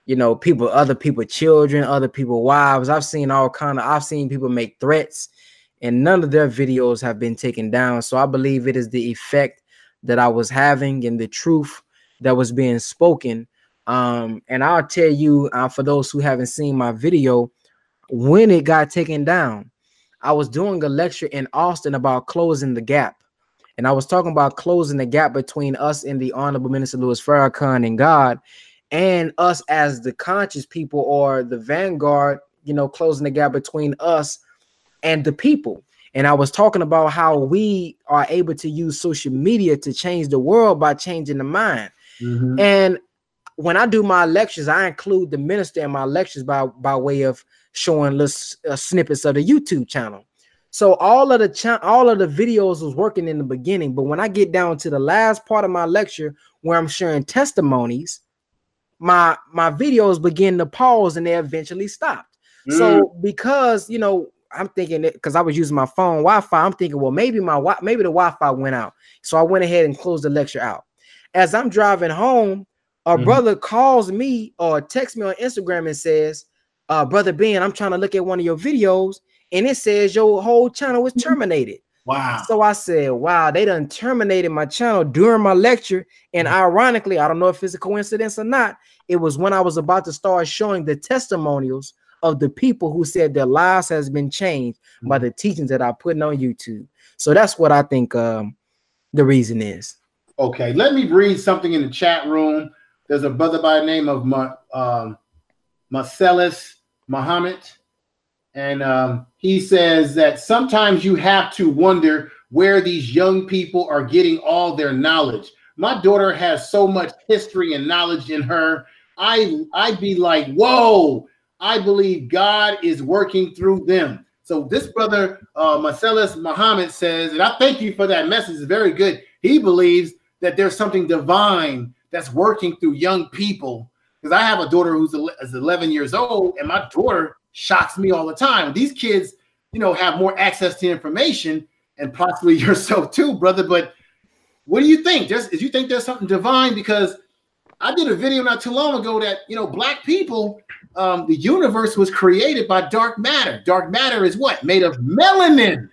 you know, people, other people, children, other people, wives. I've seen all kind of, I've seen people make threats, and none of their videos have been taken down. So I believe it is the effect that I was having and the truth that was being spoken. Um, and I'll tell you, uh, for those who haven't seen my video, when it got taken down, I was doing a lecture in Austin about closing the gap and I was talking about closing the gap between us and the Honorable Minister Louis Farrakhan and God, and us as the conscious people or the vanguard, you know, closing the gap between us and the people. And I was talking about how we are able to use social media to change the world by changing the mind. Mm-hmm. And when I do my lectures, I include the minister in my lectures by by way of showing little uh, snippets of the YouTube channel. So all of the ch- all of the videos was working in the beginning, but when I get down to the last part of my lecture where I'm sharing testimonies, my my videos begin to pause and they eventually stopped. So because you know, I'm thinking that because I was using my phone Wi-Fi, I'm thinking, well, maybe my Wi- maybe the Wi-Fi went out. So I went ahead and closed the lecture out. As I'm driving home, a Mhm. brother calls me or texts me on Instagram and says, uh, brother Ben, I'm trying to look at one of your videos, and it says your whole channel was terminated. wow. So I said, wow, they done terminated my channel during my lecture. And ironically, I don't know if it's a coincidence or not, it was when I was about to start showing the testimonials of the people who said their lives has been changed by the teachings that I put on YouTube. So that's what I think um, the reason is. Okay, let me read something in the chat room. There's a brother by the name of Ma, um, Marcellus Muhammad, and um, he says that sometimes you have to wonder where these young people are getting all their knowledge. My daughter has so much history and knowledge in her. I I'd be like, whoa! I believe God is working through them. So this brother uh, Marcellus Muhammad says, and I thank you for that message. It's very good. He believes that there's something divine that's working through young people. Because I have a daughter who's 11 years old, and my daughter shocks me all the time. These kids, you know, have more access to information, and possibly yourself too, brother. But what do you think? Just is you think there's something divine? Because I did a video not too long ago that you know, black people, um, the universe was created by dark matter. Dark matter is what made of melanin.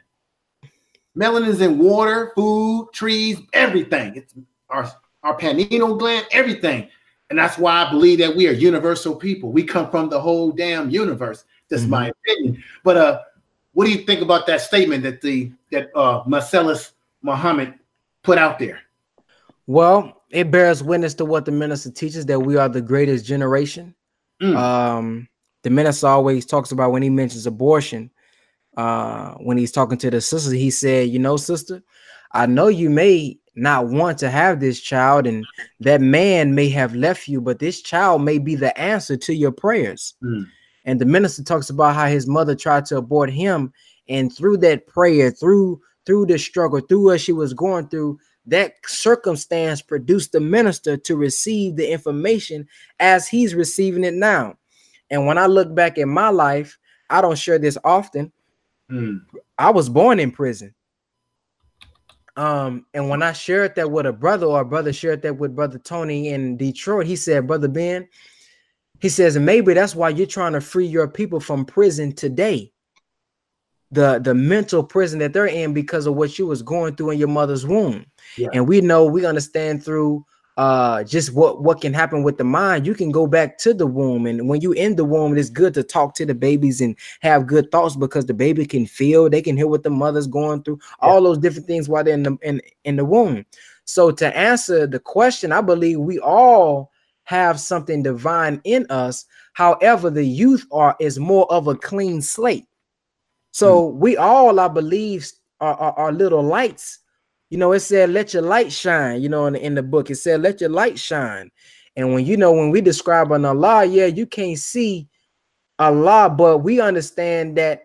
Melanin is in water, food, trees, everything. It's our our pineal gland, everything. And that's why I believe that we are universal people. We come from the whole damn universe. That's my opinion. But uh, what do you think about that statement that the that uh Marcellus Muhammad put out there? Well, it bears witness to what the minister teaches that we are the greatest generation. Mm. Um, the minister always talks about when he mentions abortion. Uh, when he's talking to the sister, he said, "You know, sister, I know you may not want to have this child, and that man may have left you, but this child may be the answer to your prayers." Mm. And the minister talks about how his mother tried to abort him, and through that prayer, through through the struggle, through what she was going through, that circumstance produced the minister to receive the information as he's receiving it now. And when I look back at my life, I don't share this often. Mm. I was born in prison. Um, and when I shared that with a brother or a brother shared that with brother Tony in Detroit, he said, Brother Ben, he says, maybe that's why you're trying to free your people from prison today. The the mental prison that they're in because of what you was going through in your mother's womb. Yeah. And we know we understand through uh just what what can happen with the mind you can go back to the womb and when you in the womb it's good to talk to the babies and have good thoughts because the baby can feel they can hear what the mother's going through all those different things while they're in the in, in the womb so to answer the question i believe we all have something divine in us. However the youth are is more of a clean slate. So hmm. we all i believe are, are, are little lights. You know, it said, let your light shine, you know, in the, in the book, it said, let your light shine. And when you know, when we describe an Allah, yeah, you can't see Allah, but we understand that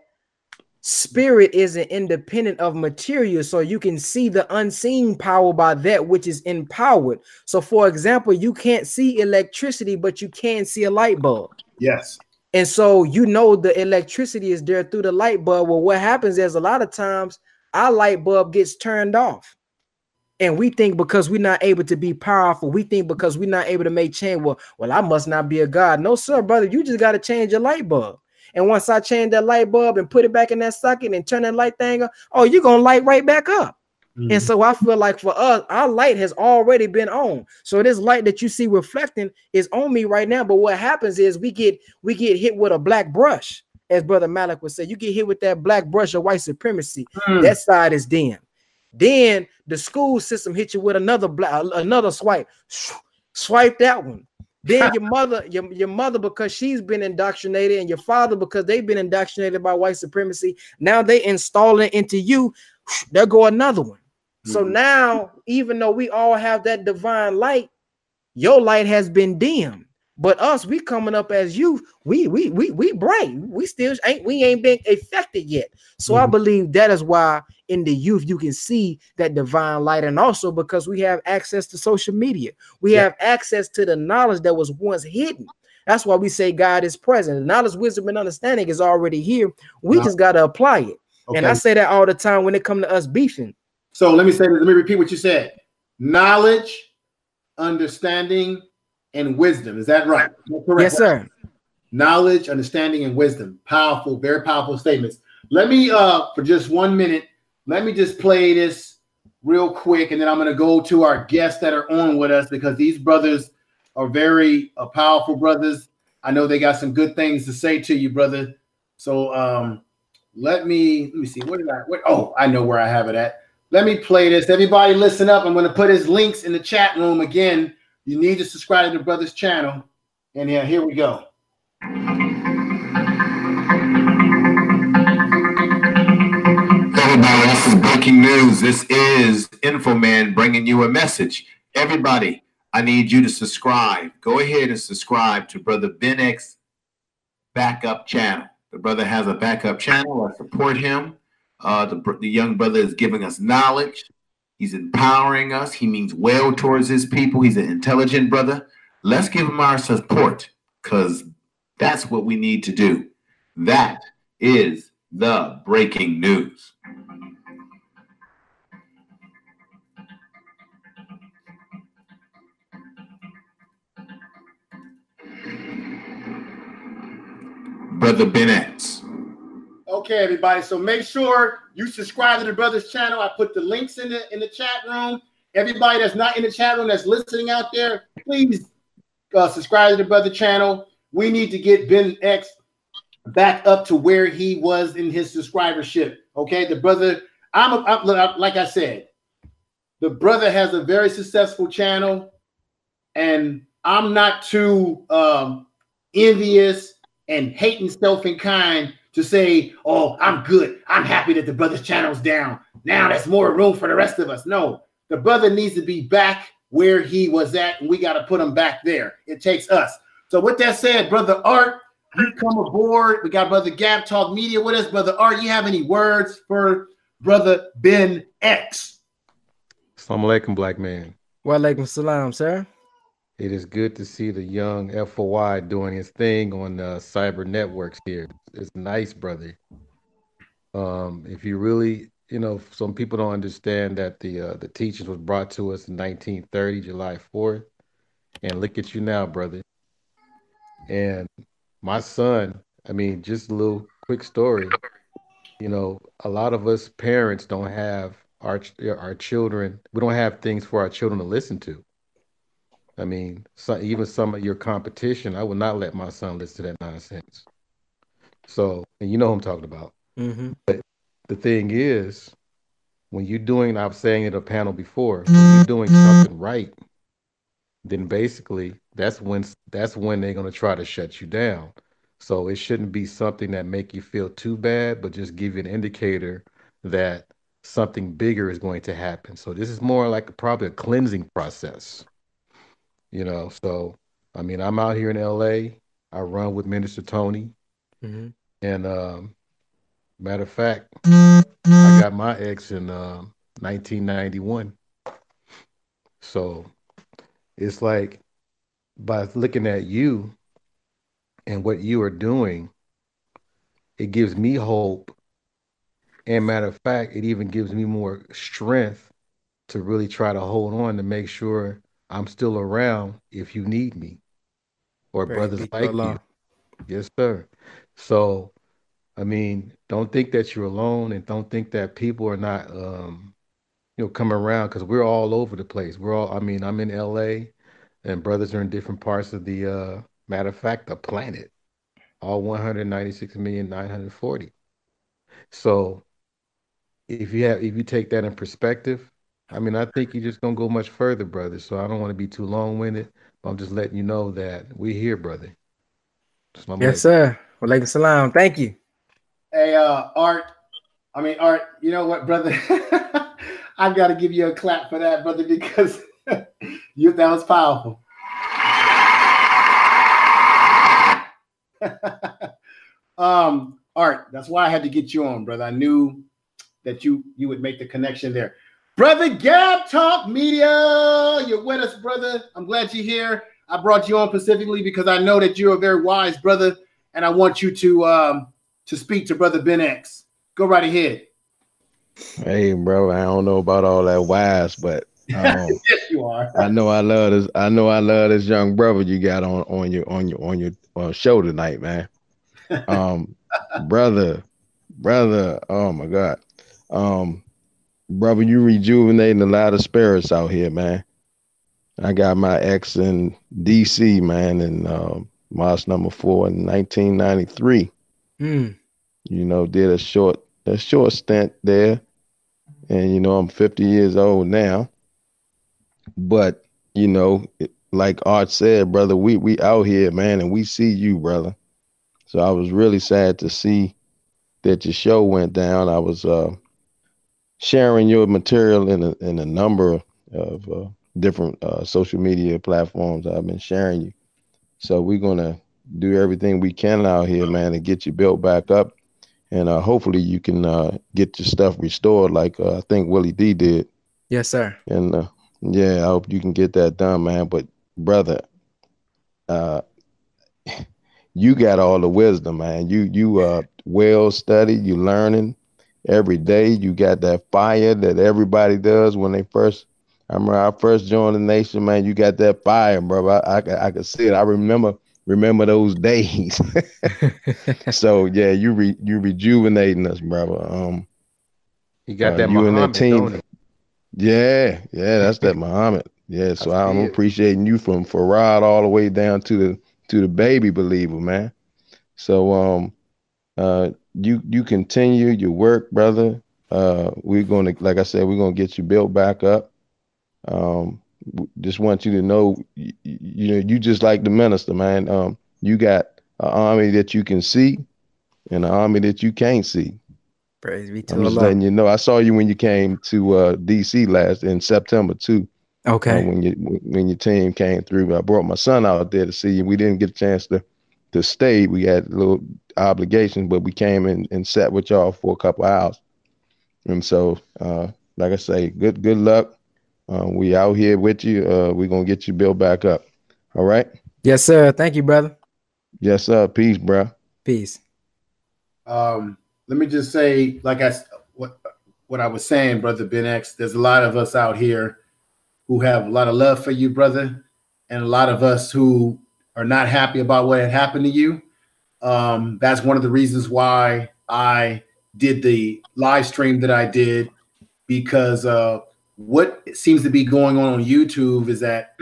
spirit isn't independent of material. So you can see the unseen power by that which is empowered. So, for example, you can't see electricity, but you can see a light bulb. Yes. And so you know the electricity is there through the light bulb. Well, what happens is a lot of times our light bulb gets turned off. And we think because we're not able to be powerful, we think because we're not able to make change. Well, well, I must not be a god. No, sir, brother, you just got to change your light bulb. And once I change that light bulb and put it back in that socket and turn that light thing up, oh, you're gonna light right back up. Mm-hmm. And so I feel like for us, our light has already been on. So this light that you see reflecting is on me right now. But what happens is we get we get hit with a black brush, as Brother Malik would say. You get hit with that black brush of white supremacy. Mm. That side is dim. Then the school system hit you with another black, another swipe. Swipe that one. Then your mother, your, your mother, because she's been indoctrinated, and your father, because they've been indoctrinated by white supremacy. Now they install it into you. There go another one. So Mhm. now, even though we all have that divine light, your light has been dimmed. But us, we coming up as youth, we we we we bright. We still ain't we ain't been affected yet. So I Mhm. believe that is why in the youth, you can see that divine light. And also because we have access to social media, we Yeah. have access to the knowledge that was once hidden. That's why we say God is present. The knowledge, wisdom, and understanding is already here. We Wow. just got to apply it. And I say that all the time when it comes to us beefing. So let me say, let me repeat what you said. Knowledge, understanding, and wisdom. Is that right? Correct? Yes, sir. Knowledge, understanding, and wisdom. Powerful, very powerful statements. Let me, uh, for just one minute, let me just play this real quick, and then I'm going to go to our guests that are on with us because these brothers are very uh, powerful brothers. I know they got some good things to say to you, brother. So um, let me let me see. Where did I? Where, oh, I know where I have it at. Let me play this. Everybody, listen up. I'm going to put his links in the chat room again. You need to subscribe to the brother's channel. And yeah, here we go. Everybody, this is breaking news. This is Infoman bringing you a message. Everybody, I need you to subscribe. Go ahead and subscribe to Brother Ben backup channel. The brother has a backup channel. I support him. Uh, the, the young brother is giving us knowledge. He's empowering us. He means well towards his people. He's an intelligent brother. Let's give him our support because that's what we need to do. That is the breaking news. Brother Ben X. Okay, everybody. So make sure you subscribe to the brother's channel. I put the links in the in the chat room. Everybody that's not in the chat room that's listening out there, please uh, subscribe to the brother channel. We need to get Ben X back up to where he was in his subscribership. Okay, the brother. I'm, a, I'm like I said, the brother has a very successful channel, and I'm not too um, envious and hating self and kind to say, "Oh, I'm good. I'm happy that the brother's channel's down. Now there's more room for the rest of us." No, the brother needs to be back where he was at, and we got to put him back there. It takes us. So, with that said, brother Art, you come aboard. We got brother Gab Talk Media with us. Brother Art, you have any words for brother Ben X? Assalamu alaikum, black man. Wa alaikum salam, sir. It is good to see the young FOI doing his thing on uh, cyber networks here. It's nice, brother. Um, if you really, you know, some people don't understand that the uh, the teachings was brought to us in 1930, July 4th, and look at you now, brother. And my son, I mean, just a little quick story. You know, a lot of us parents don't have our our children. We don't have things for our children to listen to. I mean, so, even some of your competition, I would not let my son listen to that nonsense. So, and you know who I'm talking about. Mm-hmm. The thing is, when you're doing, I was saying it a panel before, when you're doing something right, then basically that's when that's when they're gonna try to shut you down. So it shouldn't be something that make you feel too bad, but just give you an indicator that something bigger is going to happen. So this is more like probably a cleansing process. You know, so I mean, I'm out here in LA. I run with Minister Tony, Mm-hmm. and um, matter of fact, I got my X in um, 1991. So it's like by looking at you and what you are doing, it gives me hope. And matter of fact, it even gives me more strength to really try to hold on to make sure I'm still around if you need me or Praise brothers like you. Yes, sir. So, I mean, don't think that you're alone and don't think that people are not, um, you know, coming around because we're all over the place. We're all, I mean, I'm in LA and brothers are in different parts of the, uh, matter of fact, the planet, all 196,940. So, if you have, if you take that in perspective, I mean, I think you're just gonna go much further, brother. So I don't want to be too long-winded. But I'm just letting you know that we're here, brother. Assalamu Yes, alaikum. sir. Wa alaikum salam. Thank you. Hey, uh, Art. I mean, Art. You know what, brother? I've got to give you a clap for that, brother, because you that was powerful. um, Art. That's why I had to get you on, brother. I knew that you you would make the connection there. Brother Gab Talk Media, you're with us, brother. I'm glad you're here. I brought you on specifically because I know that you're a very wise brother, and I want you to um, to speak to Brother Ben X. Go right ahead. Hey, bro, I don't know about all that wise, but um, yes, you are. I know I love this. I know I love this young brother you got on on your on your on your uh, show tonight, man. Um, brother, brother. Oh my God, um, brother, you rejuvenating a lot of spirits out here, man. I got my X in DC, man, in uh, March number four in 1993. Mm. You know, did a short a short stint there, and you know I'm 50 years old now. But you know, like Art said, brother, we we out here, man, and we see you, brother. So I was really sad to see that your show went down. I was uh, sharing your material in a, in a number of uh, different uh, social media platforms. I've been sharing you. So we're gonna do everything we can out here, man, to get you built back up, and uh, hopefully you can uh, get your stuff restored, like uh, I think Willie D did. Yes, sir. And uh, yeah, I hope you can get that done, man. But brother, uh, you got all the wisdom, man. You you uh well studied, you learning every day. You got that fire that everybody does when they first. I remember I first joined the nation, man. You got that fire, bro. I I, I could see it. I remember remember those days. so yeah, you re, you rejuvenating us, brother. Um, You got uh, that you and that team. Yeah, yeah, that's that Muhammad. Yeah, so I I'm it. appreciating you from Fard all the way down to the to the baby believer, man. So um uh you you continue your work, brother. Uh we're gonna like I said, we're gonna get you built back up. Um just want you to know you, you know you just like the minister, man. Um you got an army that you can see and an army that you can't see. Praise be to I'm just Allah. letting you know. I saw you when you came to uh, DC last in September too. uh, Okay. when you when your team came through, I brought my son out there to see you. We didn't get a chance to to stay. We had little obligations, but we came in and sat with y'all for a couple hours. And so, uh, like I say, good good luck. Uh, we out here with you. Uh, we're gonna get you built back up. All right. Yes, sir. Thank you, brother. Yes, sir. Peace, bro. Peace. Um, let me just say, like I what what I was saying, brother Ben X. There's a lot of us out here who have a lot of love for you, brother, and a lot of us who are not happy about what had happened to you. Um, that's one of the reasons why I did the live stream that I did because uh, what seems to be going on on YouTube is that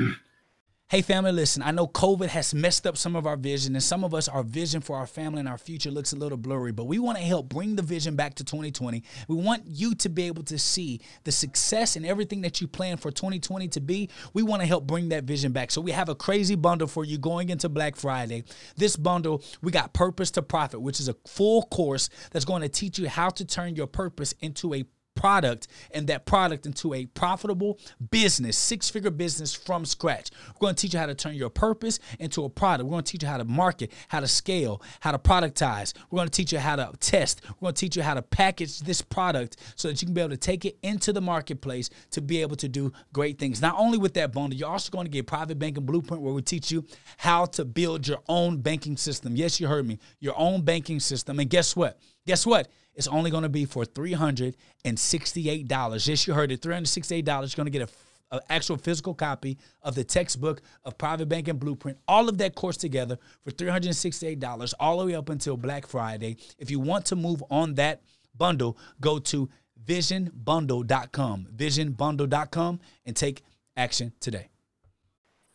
Hey, family, listen, I know COVID has messed up some of our vision, and some of us, our vision for our family and our future looks a little blurry, but we want to help bring the vision back to 2020. We want you to be able to see the success and everything that you plan for 2020 to be. We want to help bring that vision back. So we have a crazy bundle for you going into Black Friday. This bundle, we got Purpose to Profit, which is a full course that's going to teach you how to turn your purpose into a product and that product into a profitable business, six figure business from scratch. We're going to teach you how to turn your purpose into a product. We're going to teach you how to market, how to scale, how to productize. We're going to teach you how to test. We're going to teach you how to package this product so that you can be able to take it into the marketplace to be able to do great things. Not only with that bundle, you're also going to get private banking blueprint where we teach you how to build your own banking system. Yes, you heard me. Your own banking system. And guess what? Guess what? It's only going to be for $368. Yes, you heard it. $368. You're going to get a an actual physical copy of the textbook of private banking blueprint all of that course together for $368 all the way up until black friday if you want to move on that bundle go to visionbundle.com visionbundle.com and take action today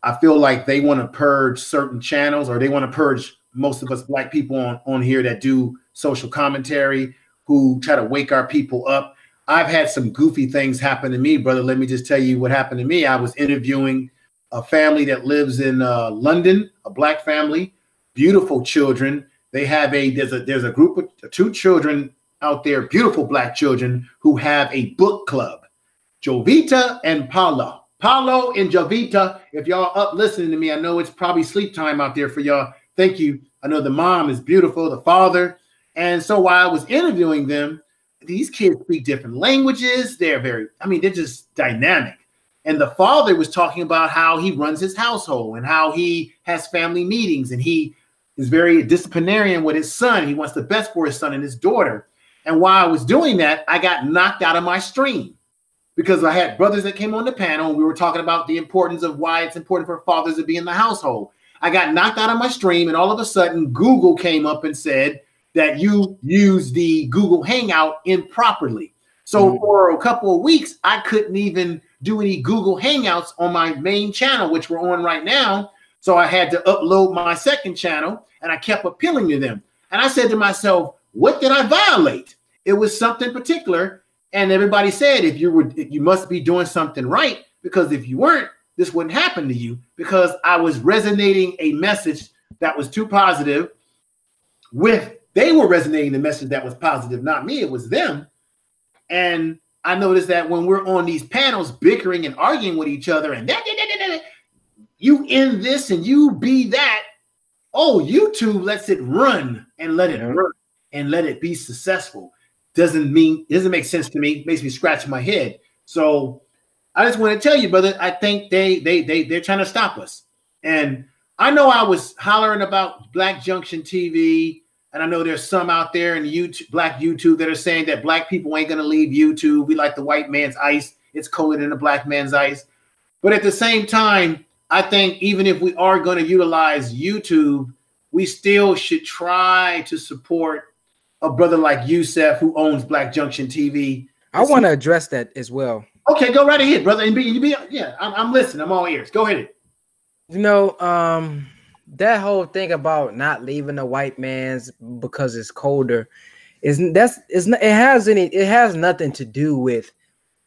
I feel like they want to purge certain channels or they want to purge most of us black people on, on here that do social commentary who try to wake our people up. I've had some goofy things happen to me, brother. Let me just tell you what happened to me. I was interviewing a family that lives in uh, London, a black family, beautiful children. They have a there's a there's a group of two children out there, beautiful black children who have a book club. Jovita and Paulo. Paulo and Jovita, if y'all up listening to me, I know it's probably sleep time out there for y'all. Thank you. I know the mom is beautiful, the father. And so while I was interviewing them, these kids speak different languages. They're very, I mean, they're just dynamic. And the father was talking about how he runs his household and how he has family meetings and he is very disciplinarian with his son. He wants the best for his son and his daughter. And while I was doing that, I got knocked out of my stream because I had brothers that came on the panel and we were talking about the importance of why it's important for fathers to be in the household. I got knocked out of my stream, and all of a sudden, Google came up and said that you used the Google Hangout improperly. So mm-hmm. for a couple of weeks, I couldn't even do any Google Hangouts on my main channel, which we're on right now. So I had to upload my second channel, and I kept appealing to them. And I said to myself, what did I violate? It was something particular. And everybody said, if you were, you must be doing something right, because if you weren't, this wouldn't happen to you. Because I was resonating a message that was too positive with they were resonating the message that was positive, not me. It was them. And I noticed that when we're on these panels bickering and arguing with each other, and you in this and you be that. Oh, YouTube lets it run and let it yeah. run and let it be successful. Doesn't mean doesn't make sense to me. Makes me scratch my head. So I just want to tell you, brother. I think they they they they're trying to stop us. And I know I was hollering about Black Junction TV, and I know there's some out there in YouTube, Black YouTube, that are saying that Black people ain't gonna leave YouTube. We like the white man's ice. It's colder than the black man's ice. But at the same time, I think even if we are going to utilize YouTube, we still should try to support a brother like Yusef who owns Black Junction TV. I want to address that as well. Okay, go right ahead, brother. And be, be yeah, I'm, I'm listening. I'm all ears. Go ahead. You know, um, that whole thing about not leaving the white man's because it's colder is that's is it has any it has nothing to do with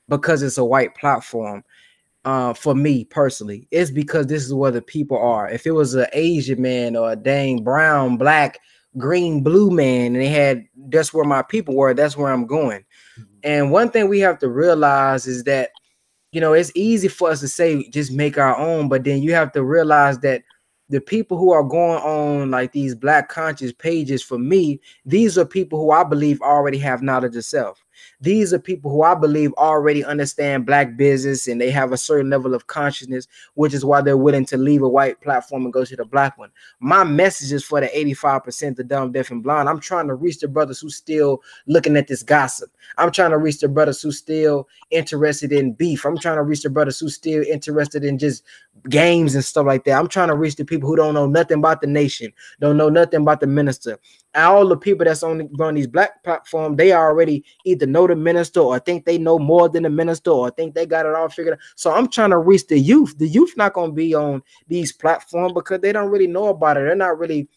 because it's a white platform. Uh, for me personally, it's because this is where the people are. If it was an Asian man or a dang brown, black, green, blue man, and they had that's where my people were, that's where I'm going. Mm-hmm. And one thing we have to realize is that you know it's easy for us to say just make our own, but then you have to realize that the people who are going on like these black conscious pages for me these are people who i believe already have knowledge of self these are people who I believe already understand black business and they have a certain level of consciousness, which is why they're willing to leave a white platform and go to the black one. My message is for the 85% the dumb, deaf, and blind. I'm trying to reach the brothers who still looking at this gossip. I'm trying to reach the brothers who still interested in beef. I'm trying to reach the brothers who still interested in just games and stuff like that. I'm trying to reach the people who don't know nothing about the nation, don't know nothing about the minister all the people that's on, the, on these black platform, they already either know the minister or think they know more than the minister or think they got it all figured out. So I'm trying to reach the youth. The youth not gonna be on these platforms because they don't really know about it. They're not really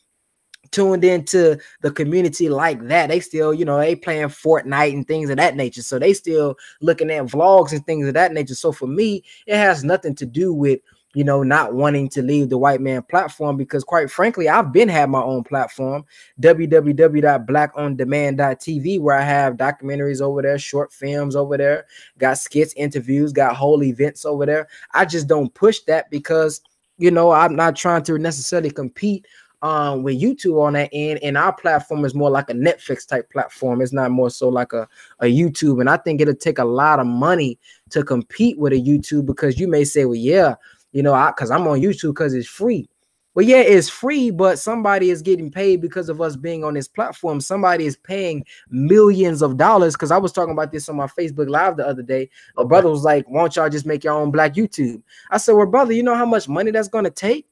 tuned into the community like that. They still, you know, they playing Fortnite and things of that nature. So they still looking at vlogs and things of that nature. So for me, it has nothing to do with you know, not wanting to leave the white man platform because, quite frankly, I've been had my own platform, www.blackondemand.tv, where I have documentaries over there, short films over there, got skits, interviews, got whole events over there. I just don't push that because, you know, I'm not trying to necessarily compete um with YouTube on that end, and our platform is more like a Netflix type platform. It's not more so like a, a YouTube. And I think it'll take a lot of money to compete with a YouTube because you may say, well, yeah, you know, I because I'm on YouTube because it's free. Well, yeah, it's free, but somebody is getting paid because of us being on this platform. Somebody is paying millions of dollars. Because I was talking about this on my Facebook Live the other day. A brother was like, "Why don't y'all just make your own black YouTube?" I said, "Well, brother, you know how much money that's going to take."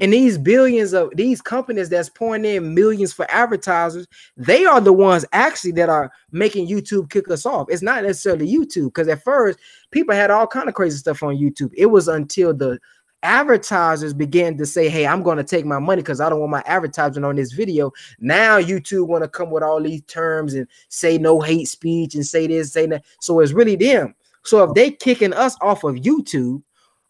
And mm. these billions of these companies that's pouring in millions for advertisers, they are the ones actually that are making YouTube kick us off. It's not necessarily YouTube because at first people had all kind of crazy stuff on YouTube. It was until the advertisers began to say, "Hey, I'm going to take my money because I don't want my advertising on this video." Now YouTube want to come with all these terms and say no hate speech and say this, say that. So it's really them. So if they kicking us off of YouTube,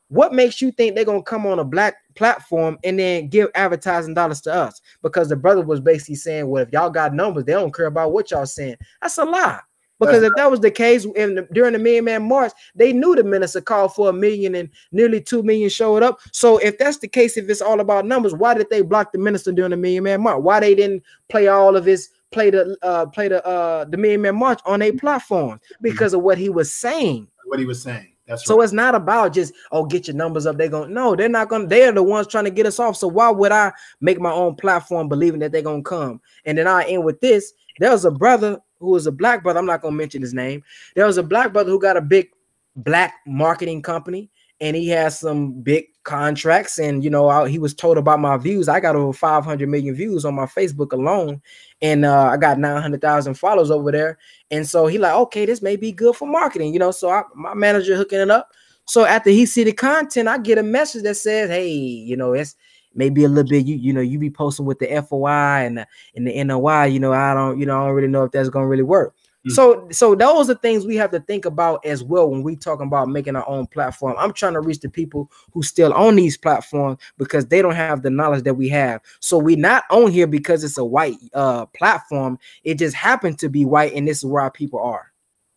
what makes you think they're gonna come on a black platform and then give advertising dollars to us? Because the brother was basically saying, Well, if y'all got numbers, they don't care about what y'all saying. That's a lie. Because if that was the case in the, during the Million Man March, they knew the minister called for a million and nearly two million showed up. So if that's the case, if it's all about numbers, why did they block the minister during the Million Man March? Why they didn't play all of his play the uh play the uh the Million Man March on a platform because of what he was saying. What he was saying. That's So right. it's not about just oh get your numbers up. They're gonna no, they're not gonna. They're the ones trying to get us off. So why would I make my own platform believing that they're gonna come? And then I end with this. There was a brother who was a black brother. I'm not gonna mention his name. There was a black brother who got a big black marketing company, and he has some big contracts. And you know, I, he was told about my views. I got over 500 million views on my Facebook alone, and uh, I got 900,000 followers over there. And so he like, okay, this may be good for marketing, you know. So I, my manager hooking it up. So after he see the content, I get a message that says, hey, you know, it's maybe a little bit you you know you be posting with the FOI and the, and the NOI. You know, I don't you know I don't really know if that's gonna really work. Mm. So so those are things we have to think about as well when we talking about making our own platform. I'm trying to reach the people who still on these platforms because they don't have the knowledge that we have. So we not on here because it's a white uh platform. It just happened to be white, and this is where our people are.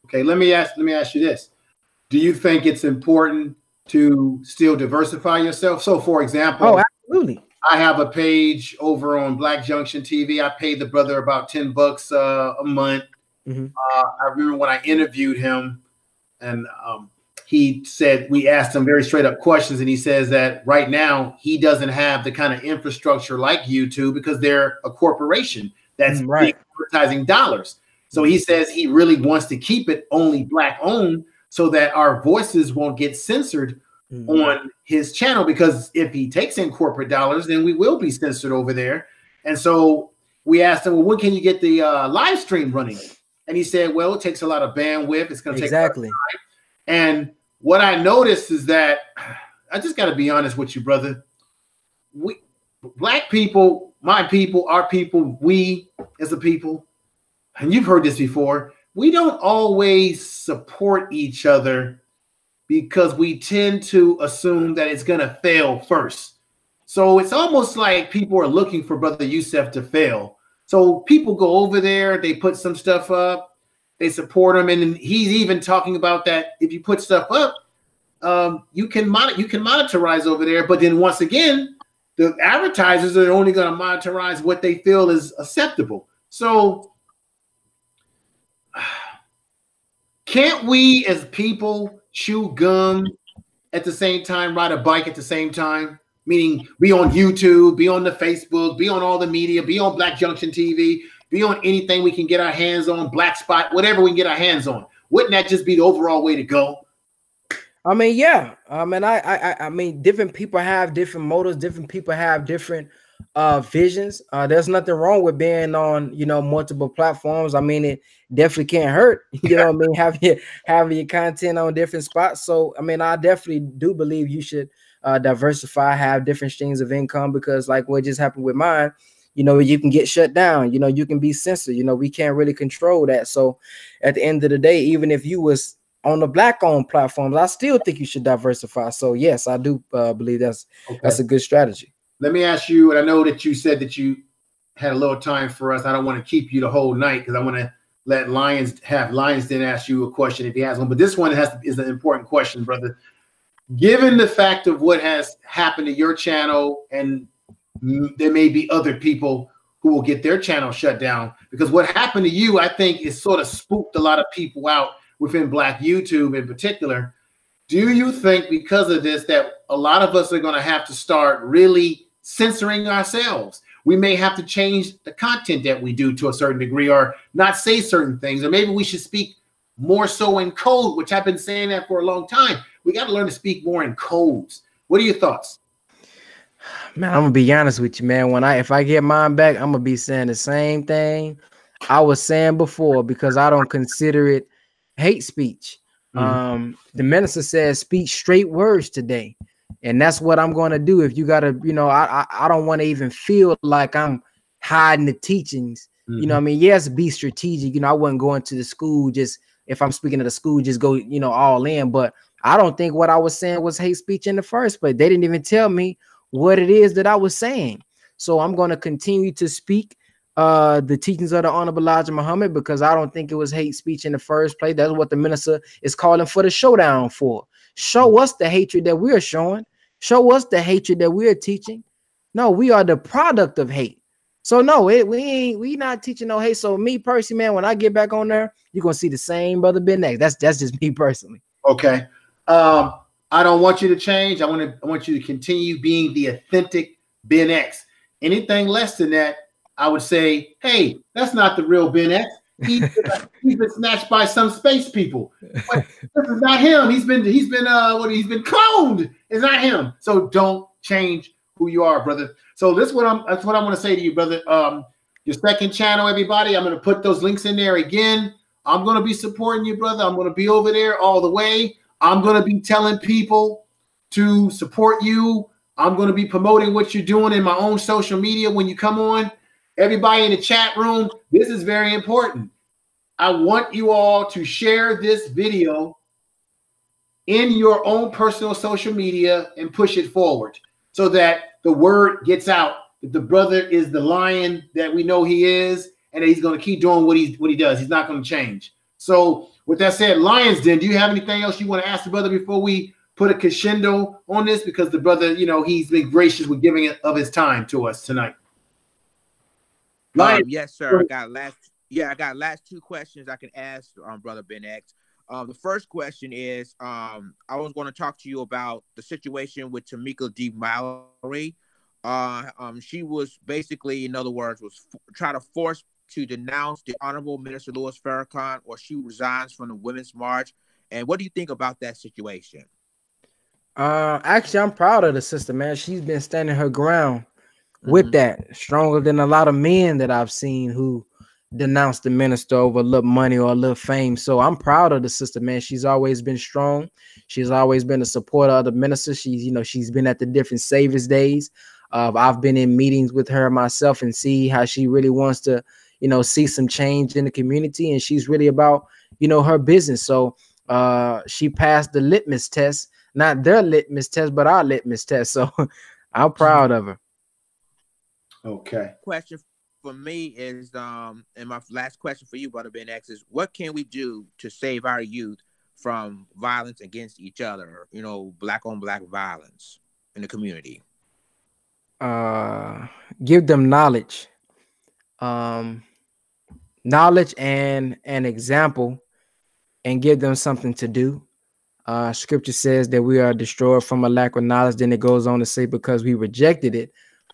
Okay, let me ask let me ask you this. Do you think it's important to still diversify yourself? So for example, Oh, absolutely. I have a page over on Black Junction TV. I paid the brother about 10 bucks uh, a month. Mhm. Uh, I remember when I interviewed him, and um, he said, We asked him very straight up questions, and he says that right now he doesn't have the kind of infrastructure like YouTube because they're a corporation that's Mm, right. advertising dollars. So he says he really wants to keep it only Black owned so that our voices won't get censored Mhm. on his channel because if he takes in corporate dollars, then we will be censored over there. And so we asked him, well, when can you get the uh, live stream running? And he said, well, it takes a lot of bandwidth. It's going to take. a Exactly. And what I noticed is that I just got to be honest with you, brother. We, black people, my people, our people, we as a people, and you've heard this before, we don't always support each other because we tend to assume that it's going to fail first. So it's almost like people are looking for Brother Youssef to fail. So people go over there, they put some stuff up, they support him, and he's even talking about that if you put stuff up, um, you can mon- you can monetize over there. But then once again, the advertisers are only going to monetize what they feel is acceptable. So can't we as people chew gum at the same time, ride a bike at the same time? Meaning be on YouTube, be on the Facebook, be on all the media, be on Black Junction TV, be on anything we can get our hands on, Black Spot, whatever we can get our hands on. Wouldn't that just be the overall way to go? I mean, yeah. I mean, I, I, I- mean, different people have different motives. Different people have different uh visions. Uh, there's nothing wrong with being on, you know, multiple platforms. I mean, it definitely can't hurt. You know I mean? Having having your content on different spots. So, I mean, I definitely do believe you should uh diversify, have different streams of income because, like what just happened with mine, you know, you can get shut down. You know, you can be censored. You know, we can't really control that. So, at the end of the day, even if you was on the black owned platforms, I still think you should diversify. So yes, I do uh, believe that's that's a good strategy. Let me ask you, and I know that you said that you had a little time for us. I don't want to keep you the whole night because I want to let Lions have Lions Den ask you a question if he has one. But this one has is an important question, brother. Given the fact of what has happened to your channel, and there may be other people who will get their channel shut down because what happened to you, I think, is sort of spooked a lot of people out within Black YouTube in particular. Do you think because of this that a lot of us are going to have to start really censoring ourselves? We may have to change the content that we do to a certain degree or not say certain things, or maybe we should speak more so in code, which I've been saying that for a long time. We got to learn to speak more in codes. What are your thoughts? Man, I'm gonna be honest with you, man. When I if I get mine back, I'm gonna be saying the same thing I was saying before because I don't consider it hate speech. Mhm. Um, the minister says speak straight words today, and that's what I'm going to do. If you gotta, you know, I I, I don't want to even feel like I'm hiding the teachings. You know, what I mean, yes, be strategic. You know, I wasn't going to the school just if I'm speaking to the school, just go, you know, all in. But I don't think what I was saying was hate speech in the first place. They didn't even tell me what it is that I was saying. So I'm going to continue to speak uh the teachings of the honorable Elijah Muhammad because I don't think it was hate speech in the first place. That's what the minister is calling for the showdown for. Show us the hatred that we're showing. Show us the hatred that we're teaching. No, we are the product of hate. So no, it we ain't we not teaching no hate. So me personally, man, when I get back on there, you're gonna see the same brother Ben X. That's that's just me personally. Okay. Um, I don't want you to change. I want to I want you to continue being the authentic Ben X. Anything less than that, I would say, hey, that's not the real Ben X. He, he's been snatched by some space people. But this is not him. He's been he's been uh what he's been cloned. It's not him. So don't change who you are, brother. So this what I'm that's what I'm gonna say to you, brother. Um, your second channel, everybody. I'm gonna put those links in there again. I'm gonna be supporting you, brother. I'm gonna be over there all the way. I'm gonna be telling people to support you. I'm gonna be promoting what you're doing in my own social media when you come on. Everybody in the chat room, this is very important. I want you all to share this video in your own personal social media and push it forward so that the word gets out that the brother is the lion that we know he is and that he's going to keep doing what he what he does. He's not going to change. So, with that said, Lions Den, do you have anything else you want to ask the brother before we put a crescendo on this? Because the brother, you know, he's been gracious with giving it of his time to us tonight. Um, yes, sir. I got last. Yeah, I got last two questions I can ask, um, brother Ben X. Um, the first question is, um, I was going to talk to you about the situation with Tamika D. Mallory. Uh, um, she was basically, in other words, was f- trying to force to denounce the Honorable Minister Louis Farrakhan, or she resigns from the Women's March. And what do you think about that situation? Uh, actually, I'm proud of the sister, man. She's been standing her ground with Mhm. that, stronger than a lot of men that I've seen who denounce the minister over a little money or a little fame. So I'm proud of the sister, man. She's always been strong. She's always been a supporter of the minister. She's, you know, she's been at the different Saviors days. Uh, I've been in meetings with her myself and see how she really wants to, you know, see some change in the community, and she's really about, you know, her business. So uh, she passed the litmus test, not their litmus test, but our litmus test. So I'm proud of her. Okay. question for me is um and my last question for you brother ben x is what can we do to save our youth from violence against each other you know black on black violence in the community uh give them knowledge um knowledge and an example and give them something to do uh scripture says that we are destroyed from a lack of knowledge then it goes on to say because we rejected it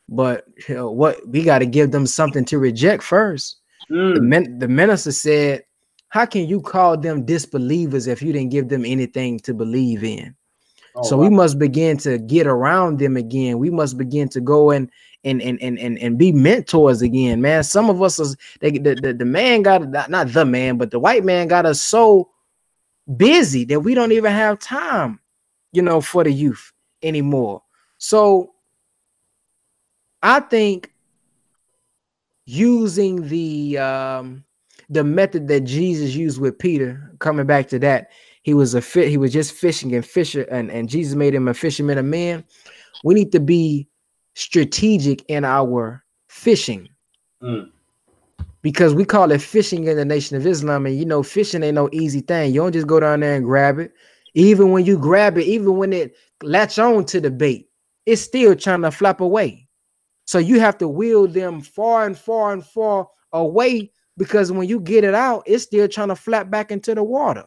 but you know, what we got to give them something to reject first the, Mm. min- the minister said how can you call them disbelievers if you didn't give them anything to believe in Oh, so wow. we must begin to get around them again. We must begin to go and and and and and, and be mentors again, man. Some of us is they, the, the the man got not, the man, but the white man got us so busy that we don't even have time, you know, for the youth anymore. So I think using the um the method that Jesus used with Peter, coming back to that, he was a fit, he was just fishing and fisher, and, and Jesus made him a fisherman of man. We need to be strategic in our fishing Mm. because we call it fishing in the nation of Islam, and you know, fishing ain't no easy thing. You don't just go down there and grab it. Even when you grab it, even when it latch on to the bait, it's still trying to flap away. So you have to wheel them far and far and far away because when you get it out, it's still trying to flap back into the water.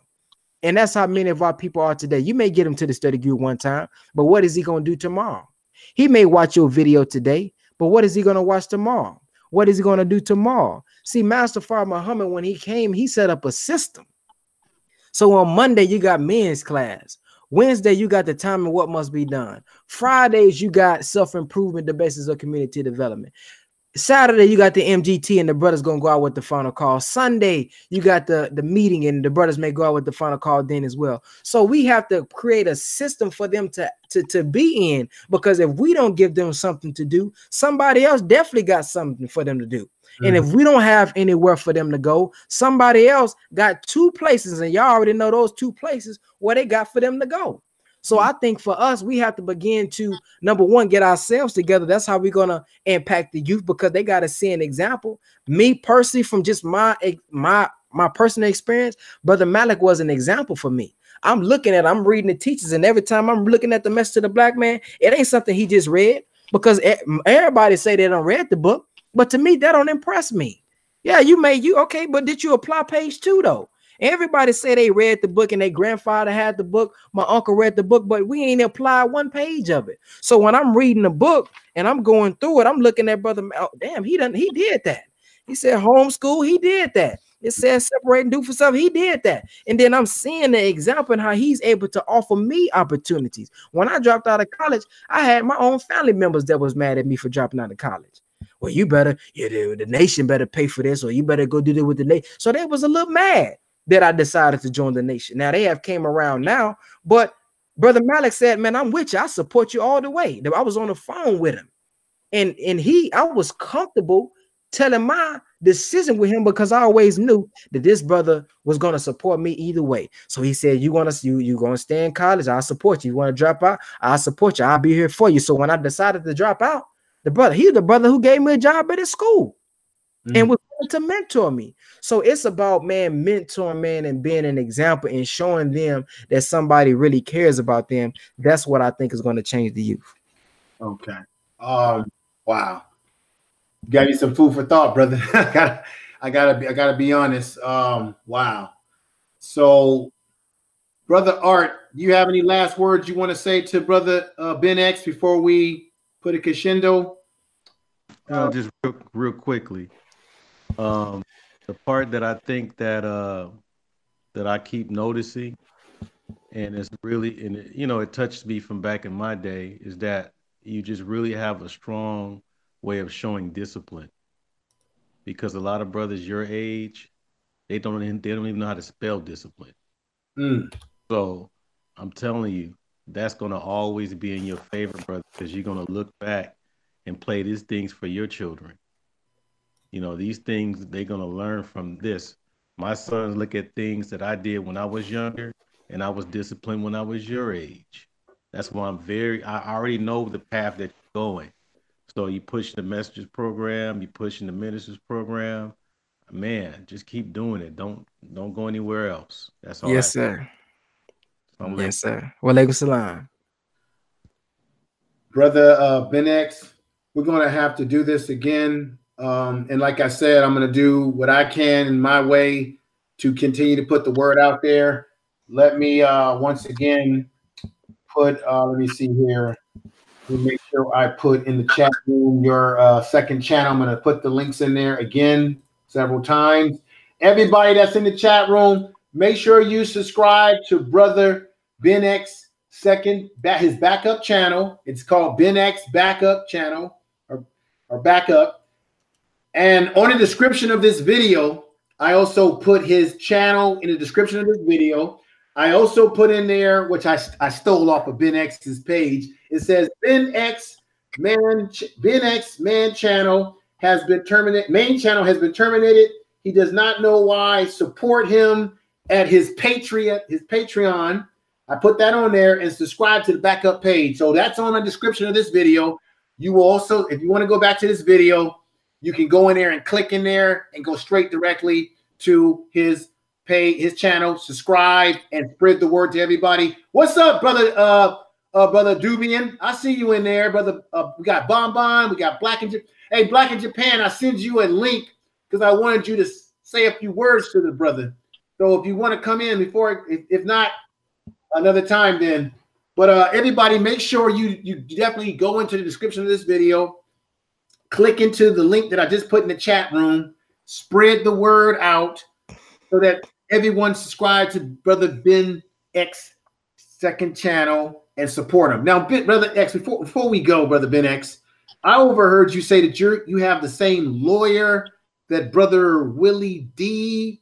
And that's how many of our people are today. You may get him to the study group one time, but what is he going to do tomorrow? He may watch your video today, but what is he going to watch tomorrow? What is he going to do tomorrow? See, Master Fard Muhammad, when he came, he set up a system. So on Monday, you got men's class. Wednesday, you got the time and what must be done. Fridays, you got self-improvement, the basis of community development. Saturday, you got the MGT and the brothers gonna go out with the final call. Sunday, you got the, the meeting and the brothers may go out with the final call then as well. So we have to create a system for them to, to, to be in because if we don't give them something to do, somebody else definitely got something for them to do. And if mm. we don't have anywhere for them to go, somebody else got two places, and y'all already know those two places where they got for them to go. So I think for us, we have to begin to number one, get ourselves together. That's how we're gonna impact the youth because they gotta see an example. Me personally, from just my my my personal experience, brother Malik was an example for me. I'm looking at, I'm reading the teachers, and every time I'm looking at the message to the black man, it ain't something he just read because everybody say they don't read the book. But to me, that don't impress me. Yeah, you made you okay, but did you apply page two though? Everybody say they read the book and their grandfather had the book. My uncle read the book, but we ain't applied one page of it. So when I'm reading the book and I'm going through it, I'm looking at brother. Oh, damn, he done he did that. He said homeschool, he did that. It says separate and do for self, he did that. And then I'm seeing the example and how he's able to offer me opportunities. When I dropped out of college, I had my own family members that was mad at me for dropping out of college. Well, you better, you know, the nation better pay for this, or you better go do this with the nation. So they was a little mad that I decided to join the nation. Now they have came around now, but brother Malik said, "Man, I'm with you. I support you all the way." I was on the phone with him, and and he, I was comfortable telling my decision with him because I always knew that this brother was going to support me either way. So he said, "You want to you you going to stay in college? I support you. You want to drop out? I support you. I'll be here for you." So when I decided to drop out, the brother, he's the brother who gave me a job at his school mm. and was to mentor me. So it's about man mentoring man and being an example and showing them that somebody really cares about them. That's what I think is going to change the youth. Okay. Um. Wow. Got you some food for thought, brother. I gotta, I gotta be, I gotta be honest. Um. Wow. So, brother Art, do you have any last words you want to say to brother uh, Ben X before we put a crescendo? Uh, just real, real quickly. Um, the part that I think that uh, that I keep noticing, and it's really, and it, you know, it touched me from back in my day, is that you just really have a strong way of showing discipline. Because a lot of brothers your age, they don't they don't even know how to spell discipline. Mm. So I'm telling you, that's gonna always be in your favor, brother, because you're gonna look back and play these things for your children. You know, these things they're gonna learn from this. My sons look at things that I did when I was younger, and I was disciplined when I was your age. That's why I'm very. I already know the path that you're going. So you push the messages program, you pushing the ministers program. Man, just keep doing it. Don't don't go anywhere else. That's all. Yes, sir. yes, sir. Walaikum salam. Brother uh, Ben X, we're gonna have to do this again um, and like I said, I'm going to do what I can in my way to continue to put the word out there. Let me uh, once again put, uh, let me see here. Let me make sure I put in the chat room your uh, second channel. I'm going to put the links in there again several times. Everybody that's in the chat room, make sure you subscribe to Brother Ben X second, his backup channel. It's called Ben X Backup Channel or, or Backup. And on the description of this video, I also put his channel in the description of this video. I also put in there, which I, I stole off of Ben X's page. It says Ben X man Ben X man channel has been terminated. Main channel has been terminated. He does not know why. Support him at his Patriot, His Patreon. I put that on there and subscribe to the backup page. So that's on the description of this video. You will also, if you want to go back to this video, you can go in there and click in there and go straight directly to his pay his channel, subscribe, and spread the word to everybody. What's up, brother? Uh, uh brother Dubian, I see you in there, brother. Uh, we got Bonbon, we got Black in Japan. Hey, Black in Japan, I send you a link because I wanted you to say a few words to the brother. So if you want to come in before, if, if not, another time then. But uh, everybody, make sure you you definitely go into the description of this video click into the link that I just put in the chat room, spread the word out so that everyone subscribe to Brother Ben X second channel and support him. Now, Brother X, before, before we go, Brother Ben X, I overheard you say that you you have the same lawyer that Brother Willie D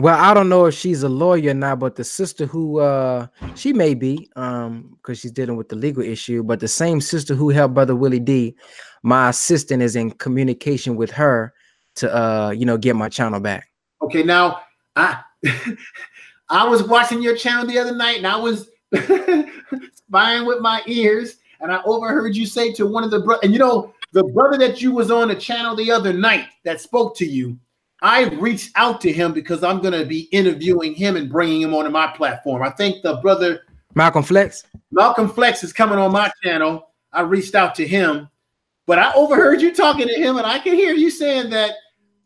well, I don't know if she's a lawyer now, but the sister who uh she may be, um, because she's dealing with the legal issue, but the same sister who helped Brother Willie D, my assistant is in communication with her to uh, you know, get my channel back. Okay, now I I was watching your channel the other night and I was spying with my ears, and I overheard you say to one of the bro, and you know, the brother that you was on the channel the other night that spoke to you I reached out to him because I'm going to be interviewing him and bringing him onto my platform. I think the brother Malcolm Flex. Malcolm Flex is coming on my channel. I reached out to him But I overheard you talking to him, and I can hear you saying that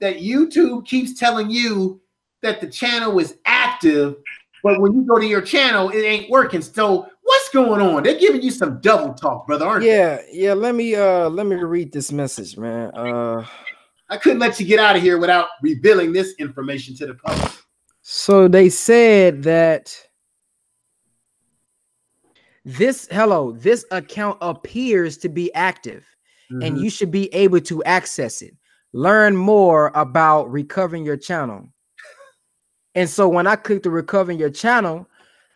that YouTube keeps telling you that the channel is active, but when you go to your channel, it ain't working. So what's going on? They're giving you some double talk, brother, aren't they? Yeah, yeah. Let me uh let me read this message, man. Uh I couldn't let you get out of here without revealing this information to the public. so they said that this hello, this account appears to be active and Mhm. you should be able to access it. Learn more about recovering your channel. And so when I click to recovering your channel,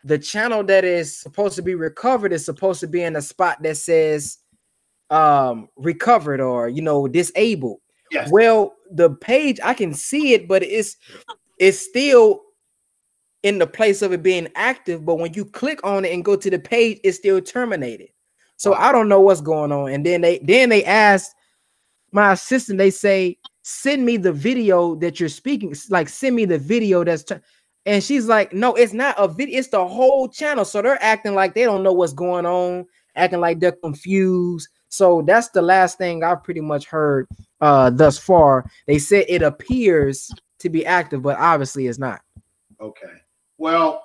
the channel that is supposed to be recovered is supposed to be in a spot that says um recovered or you know disabled. Yes. Well, the page I can see it, but it's it's still in the place of it being active. But when you click on it and go to the page, it's still terminated. So I don't know what's going on. And then they then they asked my assistant, they say, send me the video that you're speaking. Like, send me the video that's tur-" and she's like, No, it's not a video, it's the whole channel. So they're acting like they don't know what's going on, acting like they're confused. So that's the last thing I've pretty much heard uh thus far. They said it appears to be active, but obviously it's not. Okay. Well,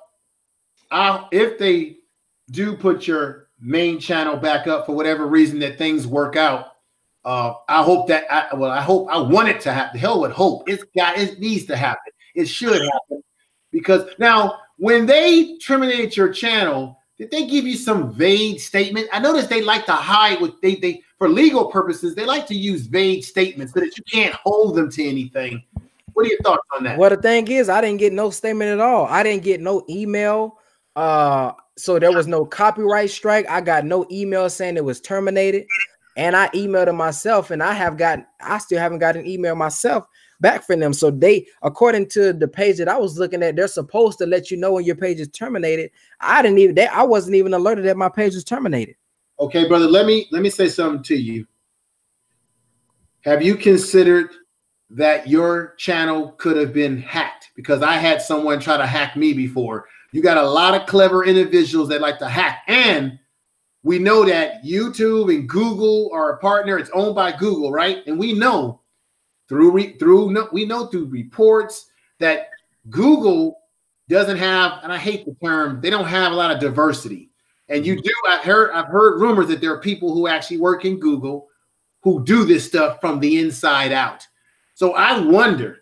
I if they do put your main channel back up for whatever reason that things work out, uh, I hope that I well, I hope I want it to happen. Hell with hope. It's got it needs to happen. It should happen because now when they terminate your channel, did they give you some vague statement? I noticed they like to hide what they they for legal purposes. They like to use vague statements so that you can't hold them to anything. What are your thoughts on that? Well, the thing is, I didn't get no statement at all. I didn't get no email. Uh, so there was no copyright strike. I got no email saying it was terminated, and I emailed them myself, and I have gotten, I still haven't got an email myself back from them. So they, according to the page that I was looking at, they're supposed to let you know when your page is terminated. I didn't even, they, I wasn't even alerted that my page was terminated. Okay, brother, let me let me say something to you. Have you considered that your channel could have been hacked? Because I had someone try to hack me before. You got a lot of clever individuals that like to hack, and we know that YouTube and Google are a partner. It's owned by Google, right? And we know through re, through no, we know through reports that Google doesn't have, and I hate the term, they don't have a lot of diversity. And you mm-hmm. do, I've heard, I've heard rumors that there are people who actually work in Google who do this stuff from the inside out. So I wonder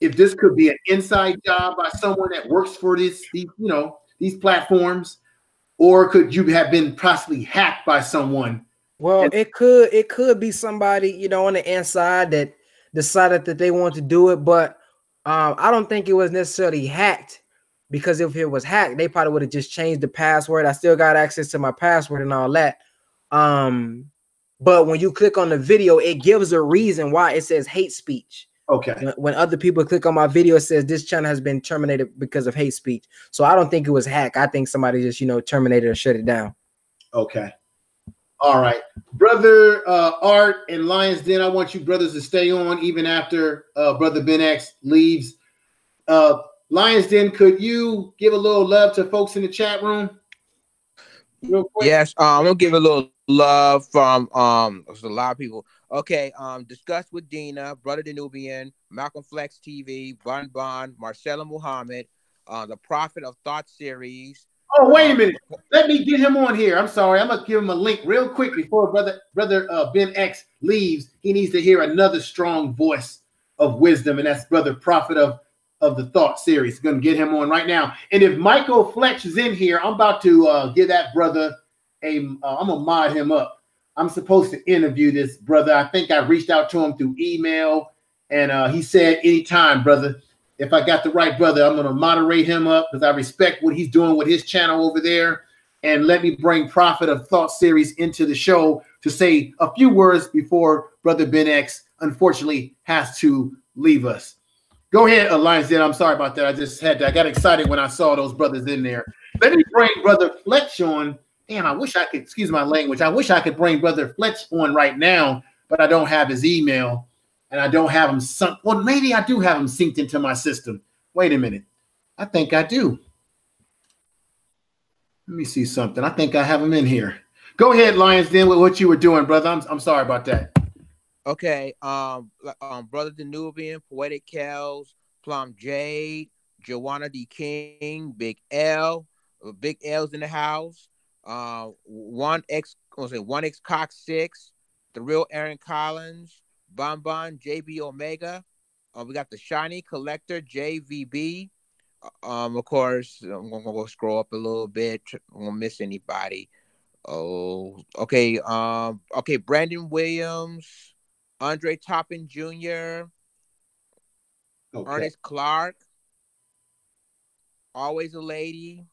if this could be an inside job by someone that works for this, these, you know, these platforms, or could you have been possibly hacked by someone? Well, And- it could it could be somebody you know on the inside that decided that they want to do it, but um, I don't think it was necessarily hacked because if it was hacked, they probably would have just changed the password. I still got access to my password and all that. Um, but when you click on the video, it gives a reason why it says hate speech. Okay. When, when other people click on my video, it says this channel has been terminated because of hate speech. So I don't think it was hacked. I think somebody just you know terminated or shut it down. Okay. All right. Brother uh, Fard and Lions Den, I want you brothers to stay on even after uh, Brother Ben X leaves. Uh, Lions Den, could you give a little love to folks in the chat room? Yes, um, I'm gonna give a little love from um a lot of people. Okay, um, discuss with Dina, Brother Danubian, Malcolm Flex TV, Bun Bun, Marcella Muhammad, uh, the Prophet of Thought series. Oh, wait a minute. Let me get him on here. I'm sorry. I'm gonna give him a link real quick before brother brother uh, Ben X leaves. He needs to hear another strong voice of wisdom, and that's brother Prophet of of the Thought series. Gonna get him on right now. And if Michael Fletch is in here, I'm about to uh, give that brother a. Uh, I'm gonna mod him up. I'm supposed to interview this brother. I think I reached out to him through email, and uh, he said, "Anytime, brother." If I got the right brother, I'm going to moderate him up because I respect what he's doing with his channel over there. And let me bring Prophet of Thought series into the show to say a few words before Brother Ben X unfortunately has to leave us. Go ahead, Lions Den. I'm sorry about that. I just had to, I got excited when I saw those brothers in there. Let me bring Brother Fletch on. Damn, I wish I could, excuse my language. I wish I could bring Brother Fletch on right now, but I don't have his email and I don't have them sunk. Well, maybe I do have them synced into my system. Wait a minute. I think I do. Let me see something. I think I have them in here. Go ahead, Lions Den, with what you were doing, brother. I'm, I'm sorry about that. Okay, um, um, Brother Danubian, Poetic Kells, Plum Jade, Joanna D. King, Big L, uh, Big L's in the house. Uh, one X, was it one X Cox six, the real Aaron Collins, Bon Bon, JB Omega. Uh, we got the Shiny Collector, JVB. Uh, um, of course, I'm gonna go scroll up a little bit. I won't miss anybody. Oh, okay. Um, okay, Brandon Williams, Andre Toppin Jr., Okay. Ernest Clark, always a lady,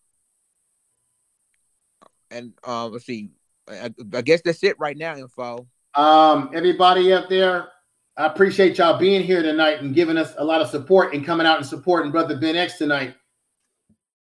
and um, let's see. I, I guess that's it right now. Info. Um, everybody up there, I appreciate y'all being here tonight and giving us a lot of support and coming out and supporting Brother Ben X tonight.